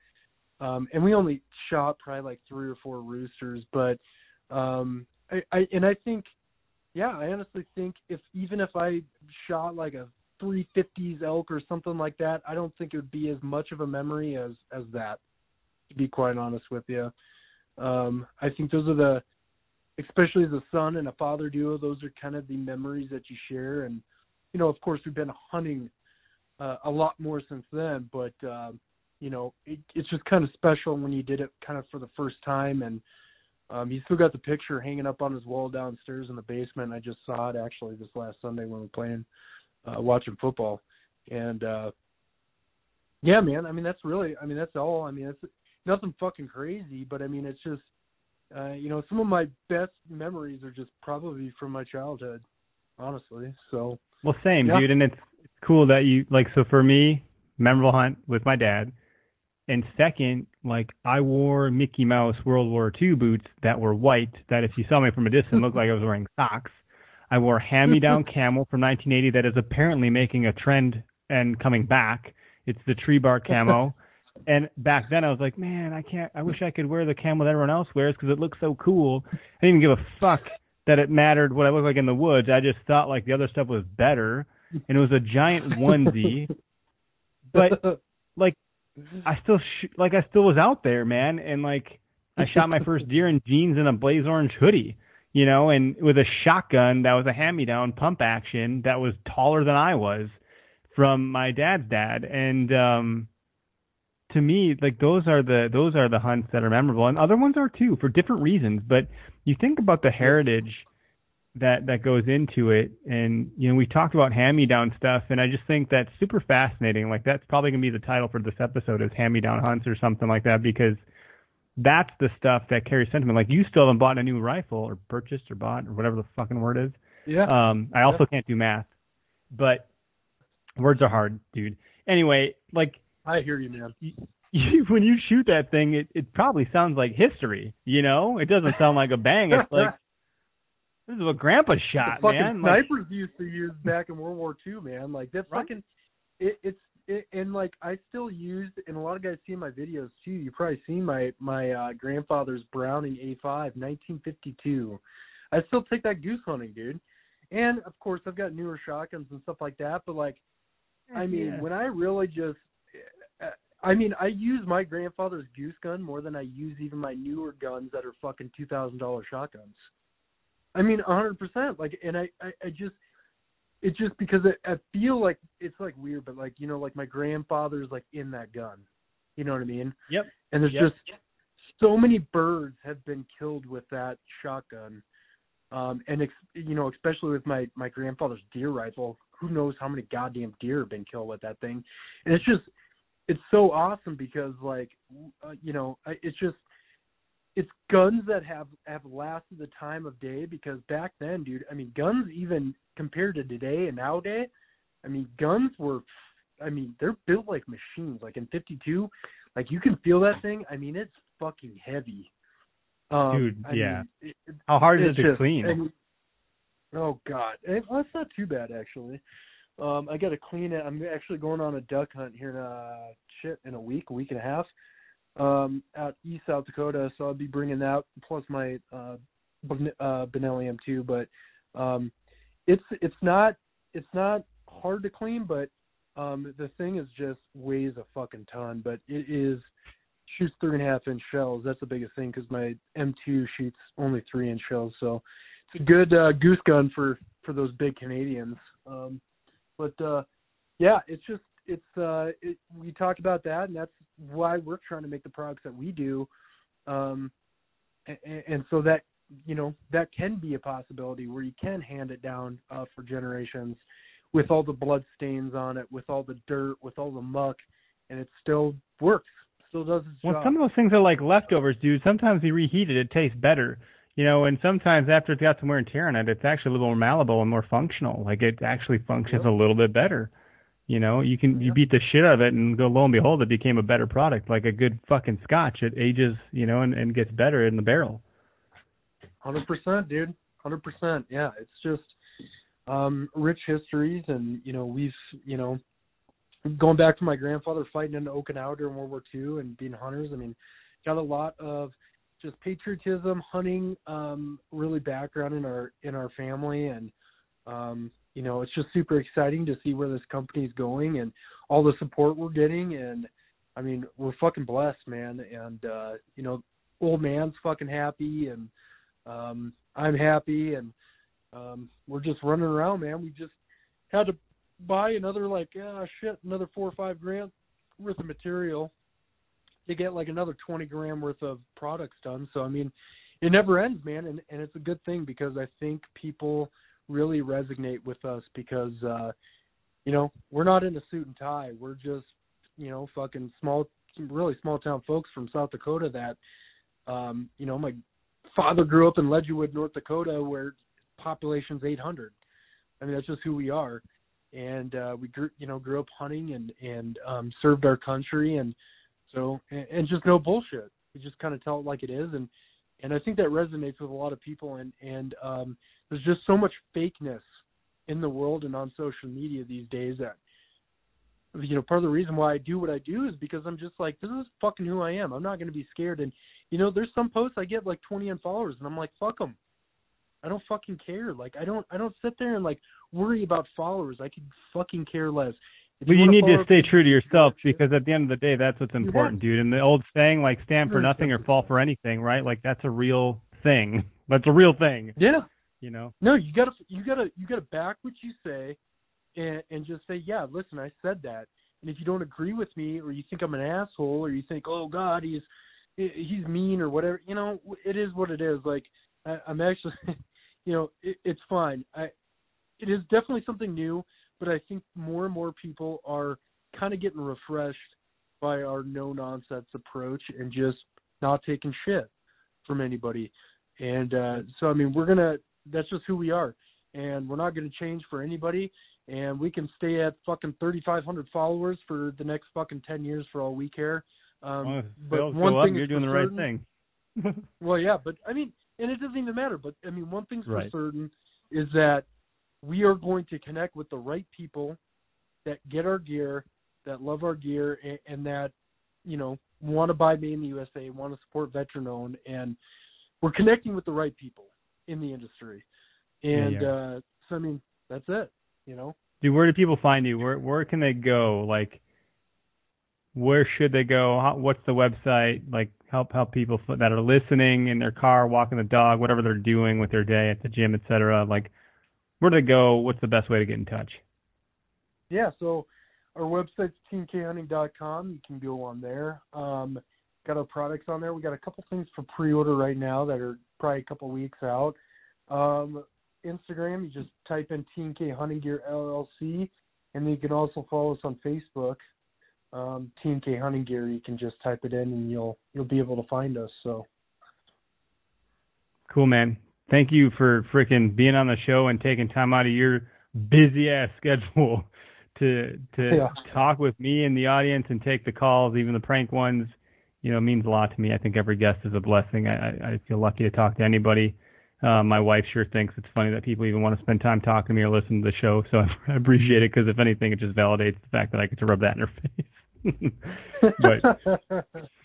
um and we only shot probably like three or four roosters, but um I, I and I think yeah, I honestly think if even if I shot like a 350s elk or something like that, I don't think it would be as much of a memory as as that to be quite honest with you. Um, I think those are the, especially as a son and a father duo, those are kind of the memories that you share. And, you know, of course, we've been hunting uh, a lot more since then, but, uh, you know, it, it's just kind of special when you did it kind of for the first time. And um, he's still got the picture hanging up on his wall downstairs in the basement. I just saw it actually this last Sunday when we were playing, uh, watching football. And, uh, yeah, man. I mean, that's really. I mean, that's all. I mean, it's nothing fucking crazy, but I mean, it's just, uh, you know, some of my best memories are just probably from my childhood, honestly. So. Well, same, yeah. dude, and it's it's cool that you like. So for me, memorable hunt with my dad, and second, like I wore Mickey Mouse World War II boots that were white. That if you saw me from a distance, looked like I was wearing socks. I wore hand-me-down camel from 1980 that is apparently making a trend and coming back. It's the tree bark camo. And back then I was like, man, I can't. I wish I could wear the camo that everyone else wears because it looks so cool. I didn't even give a fuck that it mattered what I looked like in the woods. I just thought like the other stuff was better, and it was a giant onesie. but like, I still sh- like I still was out there, man, and like I shot my first deer in jeans and a blaze orange hoodie, you know, and with a shotgun that was a hand-me-down pump action that was taller than I was from my dad's dad, and um to me, like those are the those are the hunts that are memorable, and other ones are too for different reasons. But you think about the heritage that that goes into it, and you know we talked about hand-me-down stuff, and I just think that's super fascinating. Like that's probably gonna be the title for this episode is hand-me-down hunts or something like that because that's the stuff that carries sentiment. Like you still haven't bought a new rifle or purchased or bought or whatever the fucking word is. Yeah. Um, I also yeah. can't do math, but words are hard, dude. Anyway, like I hear you, man. You, when you shoot that thing, it it probably sounds like history. You know, it doesn't sound like a bang. It's like this is what Grandpa shot, the fucking man. Snipers like, used to use back in World War II, man. Like that right? fucking. It, it's it, and like I still used, and a lot of guys see my videos too. You probably seen my my uh, grandfather's Browning A5, 1952. I still take that goose hunting, dude. And of course, I've got newer shotguns and stuff like that. But like, I mean, yeah. when I really just I mean, I use my grandfather's goose gun more than I use even my newer guns that are fucking two thousand dollar shotguns. I mean, a hundred percent. Like, and I, I, I just, it's just because I, I feel like it's like weird, but like you know, like my grandfather's like in that gun. You know what I mean? Yep. And there's yep. just so many birds have been killed with that shotgun. Um, and ex- you know, especially with my my grandfather's deer rifle, who knows how many goddamn deer have been killed with that thing? And it's just it's so awesome because like uh, you know it's just it's guns that have have lasted the time of day because back then dude i mean guns even compared to today and nowadays i mean guns were i mean they're built like machines. Like in 52 like you can feel that thing. I mean it's fucking heavy. Um, dude I yeah. mean, it, how hard is it to just, clean? I mean, oh god. It, well, it's not too bad actually um, I got to clean it. I'm actually going on a duck hunt here in a shit in a week, a week and a half. um, out east South Dakota, so I'll be bringing that plus my uh, uh, Benelli M2. But um, it's it's not it's not hard to clean, but um, the thing is just weighs a fucking ton. But it is shoots three and a half inch shells. That's the biggest thing because my M2 shoots only three inch shells, so it's a good uh, goose gun for for those big Canadians. Um, but uh, yeah, it's just it's uh, it, we talk about that, and that's why we're trying to make the products that we do. Um, and, and so that you know that can be a possibility where you can hand it down uh, for generations with all the blood stains on it, with all the dirt, with all the muck, and it still works, still does its Well, job. some of those things are like leftovers, dude. Sometimes you reheat it, it tastes better. You know, and sometimes after it's got some wear and tear on it, it's actually a little more malleable and more functional. Like it actually functions Yep. a little bit better. You know, you can you beat the shit out of it and go lo and behold, it became a better product. Like a good fucking scotch, it ages, you know, and, and gets better in the barrel. Hundred percent, dude. Hundred percent. Yeah, it's just um rich histories, and you know we've you know going back to my grandfather fighting in Okinawa during World War II and being hunters. I mean, got a lot of just patriotism, hunting, um, really background in our in our family, and um, you know it's just super exciting to see where this company's going and all the support we're getting. And I mean, we're fucking blessed, man. And uh, you know, old man's fucking happy, and um, I'm happy, and um, we're just running around, man. We just had to buy another like ah shit, another four or five grand worth of material to get like another twenty gram worth of products done. So I mean, it never ends, man, and and it's a good thing because I think people really resonate with us because uh you know we're not in a suit and tie. We're just you know fucking small, really small town folks from South Dakota that um you know my father grew up in Lidgerwood, North Dakota, where population's 800. I mean, that's just who we are. And uh, we grew, you know, grew up hunting and and um, served our country, and so and, and just no bullshit. We just kind of tell it like it is, and and I think that resonates with a lot of people. And and um, there's just so much fakeness in the world and on social media these days that you know part of the reason why I do what I do is because I'm just like this is fucking who I am. I'm not going to be scared. And you know, there's some posts I get like 20 unfollowers, and I'm like, fuck them. I don't fucking care. Like I don't I don't sit there and like worry about followers. I could fucking care less. If But you wanna need to stay true to yourself because at the end of the day, that's what's Yeah. important, dude. And the old saying, like stand for nothing or fall for anything, right? Like that's a real thing. That's a real thing. Yeah. You know. No, you gotta you gotta you gotta back what you say, and and just say, yeah, listen, I said that. And if you don't agree with me, or you think I'm an asshole, or you think, oh God, he's he's mean or whatever, you know, it is what it is. Like I, I'm actually, you know, it, it's fine. I it is definitely something new, but I think more and more people are kind of getting refreshed by our no nonsense approach and just not taking shit from anybody. And uh so I mean we're gonna that's just who we are. And we're not gonna change for anybody and we can stay at fucking thirty five hundred followers for the next fucking ten years for all we care. Um Well, but one go up, thing you're doing the right certain- thing. well, yeah, but I mean, and it doesn't even matter. But I mean, one thing's Right. for certain is that we are going to connect with the right people that get our gear, that love our gear, and, and that you know want to buy made in the USA, want to support veteran owned, and we're connecting with the right people in the industry. And yeah. uh so I mean, that's it. You know. Dude, where do people find you? Where where can they go? Like, where should they go? How, what's the website? Like, help help people that are listening in their car, walking the dog, whatever they're doing with their day at the gym, etc. Like, where do they go? What's the best way to get in touch? Yeah, so our website's teamkhunting.com. You can go on there. Um, got our products on there. We got a couple things for pre-order right now that are probably a couple weeks out. Um, Instagram, you just type in T&K Hunting Gear LLC, and then you can also follow us on Facebook. Um, T&K Hunting Gear, you can just type it in and you'll you'll be able to find us. So Cool, man. Thank you for freaking being on the show and taking time out of your busy ass schedule to to Yeah. talk with me and the audience and take the calls, even the prank ones. You know, it means a lot to me. I think every guest is a blessing. I, I I feel lucky to talk to anybody. Uh, my wife sure thinks it's funny that people even want to spend time talking to me or listen to the show. So I appreciate it because if anything, it just validates the fact that I get to rub that in her face. but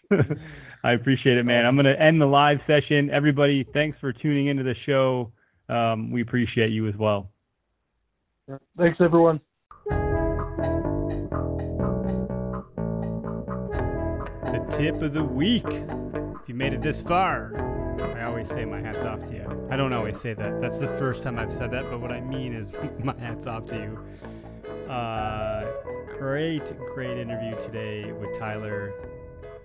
I appreciate it, man. I'm going to end the live session. Everybody, thanks for tuning into the show. Um, we appreciate you as well. Thanks, everyone. The tip of the week. If you made it this far, I always say my hat's off to you. I don't always say that. That's the first time I've said that, but what I mean is my hat's off to you. Uh, great, great interview today with Tyler.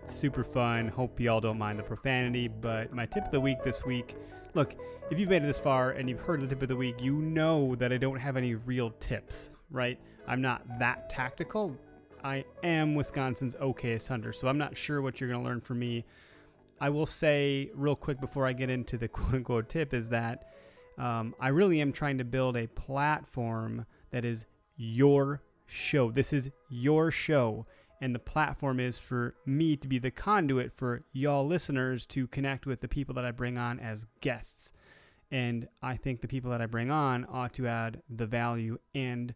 Super fun. Hope y'all don't mind the profanity, but my tip of the week this week look, if you've made it this far and you've heard the tip of the week, you know that I don't have any real tips, right? I'm not that tactical. I am Wisconsin's okayest hunter, so I'm not sure what you're going to learn from me. I will say, real quick, before I get into the quote unquote tip, is that um, I really am trying to build a platform that is your show. This is your show and the platform is for me to be the conduit for y'all listeners to connect with the people that I bring on as guests. And I think the people that I bring on ought to add the value. And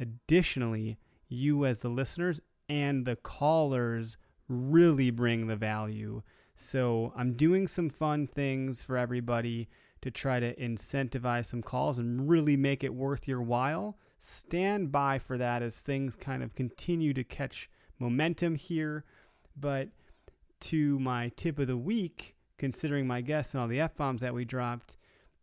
additionally, you as the listeners and the callers really bring the value. So I'm doing some fun things for everybody to try to incentivize some calls and really make it worth your while. Stand by for that as things kind of continue to catch momentum here. But to my tip of the week, considering my guests and all the F bombs that we dropped,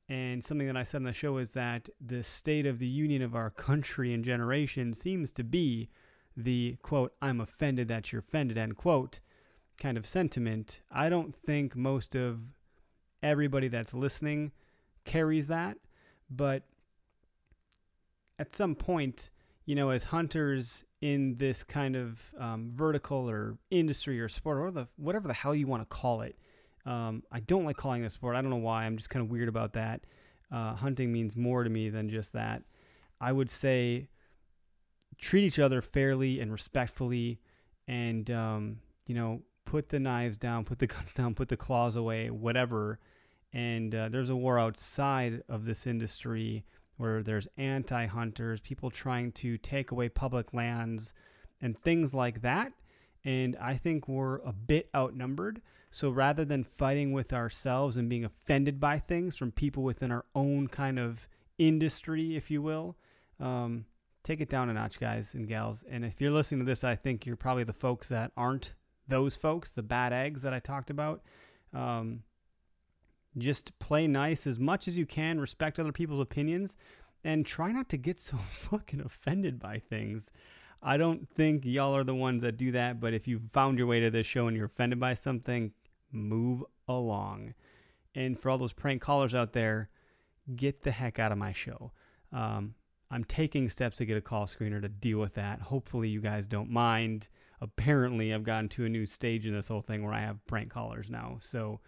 and something that I said on the show is that the state of the union of our country and generation seems to be the quote, I'm offended that you're offended, end quote, kind of sentiment. I don't think most of everybody that's listening carries that, but at some point, you know, as hunters in this kind of um, vertical or industry or sport or the whatever the hell you want to call it. Um, I don't like calling it a sport. I don't know why. I'm just kind of weird about that. Uh, hunting means more to me than just that. I would say treat each other fairly and respectfully, and um, you know, put the knives down, put the guns down, put the claws away, whatever. And uh, there's a war outside of this industry where there's anti hunters, people trying to take away public lands, and things like that. And I think we're a bit outnumbered. So rather than fighting with ourselves and being offended by things from people within our own kind of industry, if you will, um, take it down a notch, guys and gals. And if you're listening to this, I think you're probably the folks that aren't those folks, the bad eggs that I talked about. Um, just play nice as much as you can, respect other people's opinions, and try not to get so fucking offended by things. I don't think y'all are the ones that do that, but if you found your way to this show and you're offended by something, move along. And for all those prank callers out there, get the heck out of my show. Um, I'm taking steps to get a call screener to deal with that. Hopefully, you guys don't mind. Apparently, I've gotten to a new stage in this whole thing where I have prank callers now. So,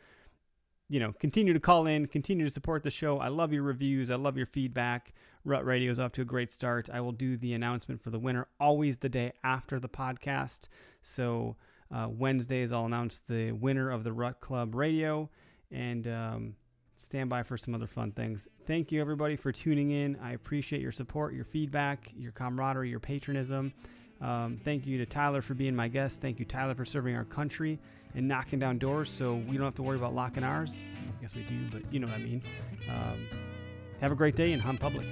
you know, continue to call in, continue to support the show. I love your reviews. I love your feedback. Rut Radio is off to a great start. I will do the announcement for the winner always the day after the podcast. So uh, Wednesdays, I'll announce the winner of the Rut Club Radio and um, stand by for some other fun things. Thank you, everybody, for tuning in. I appreciate your support, your feedback, your camaraderie, your patronism. Um, thank you to Tyler for being my guest. Thank you, Tyler, for serving our country and knocking down doors so we don't have to worry about locking ours. I guess we do, but you know what I mean. Um, have a great day and hunt public.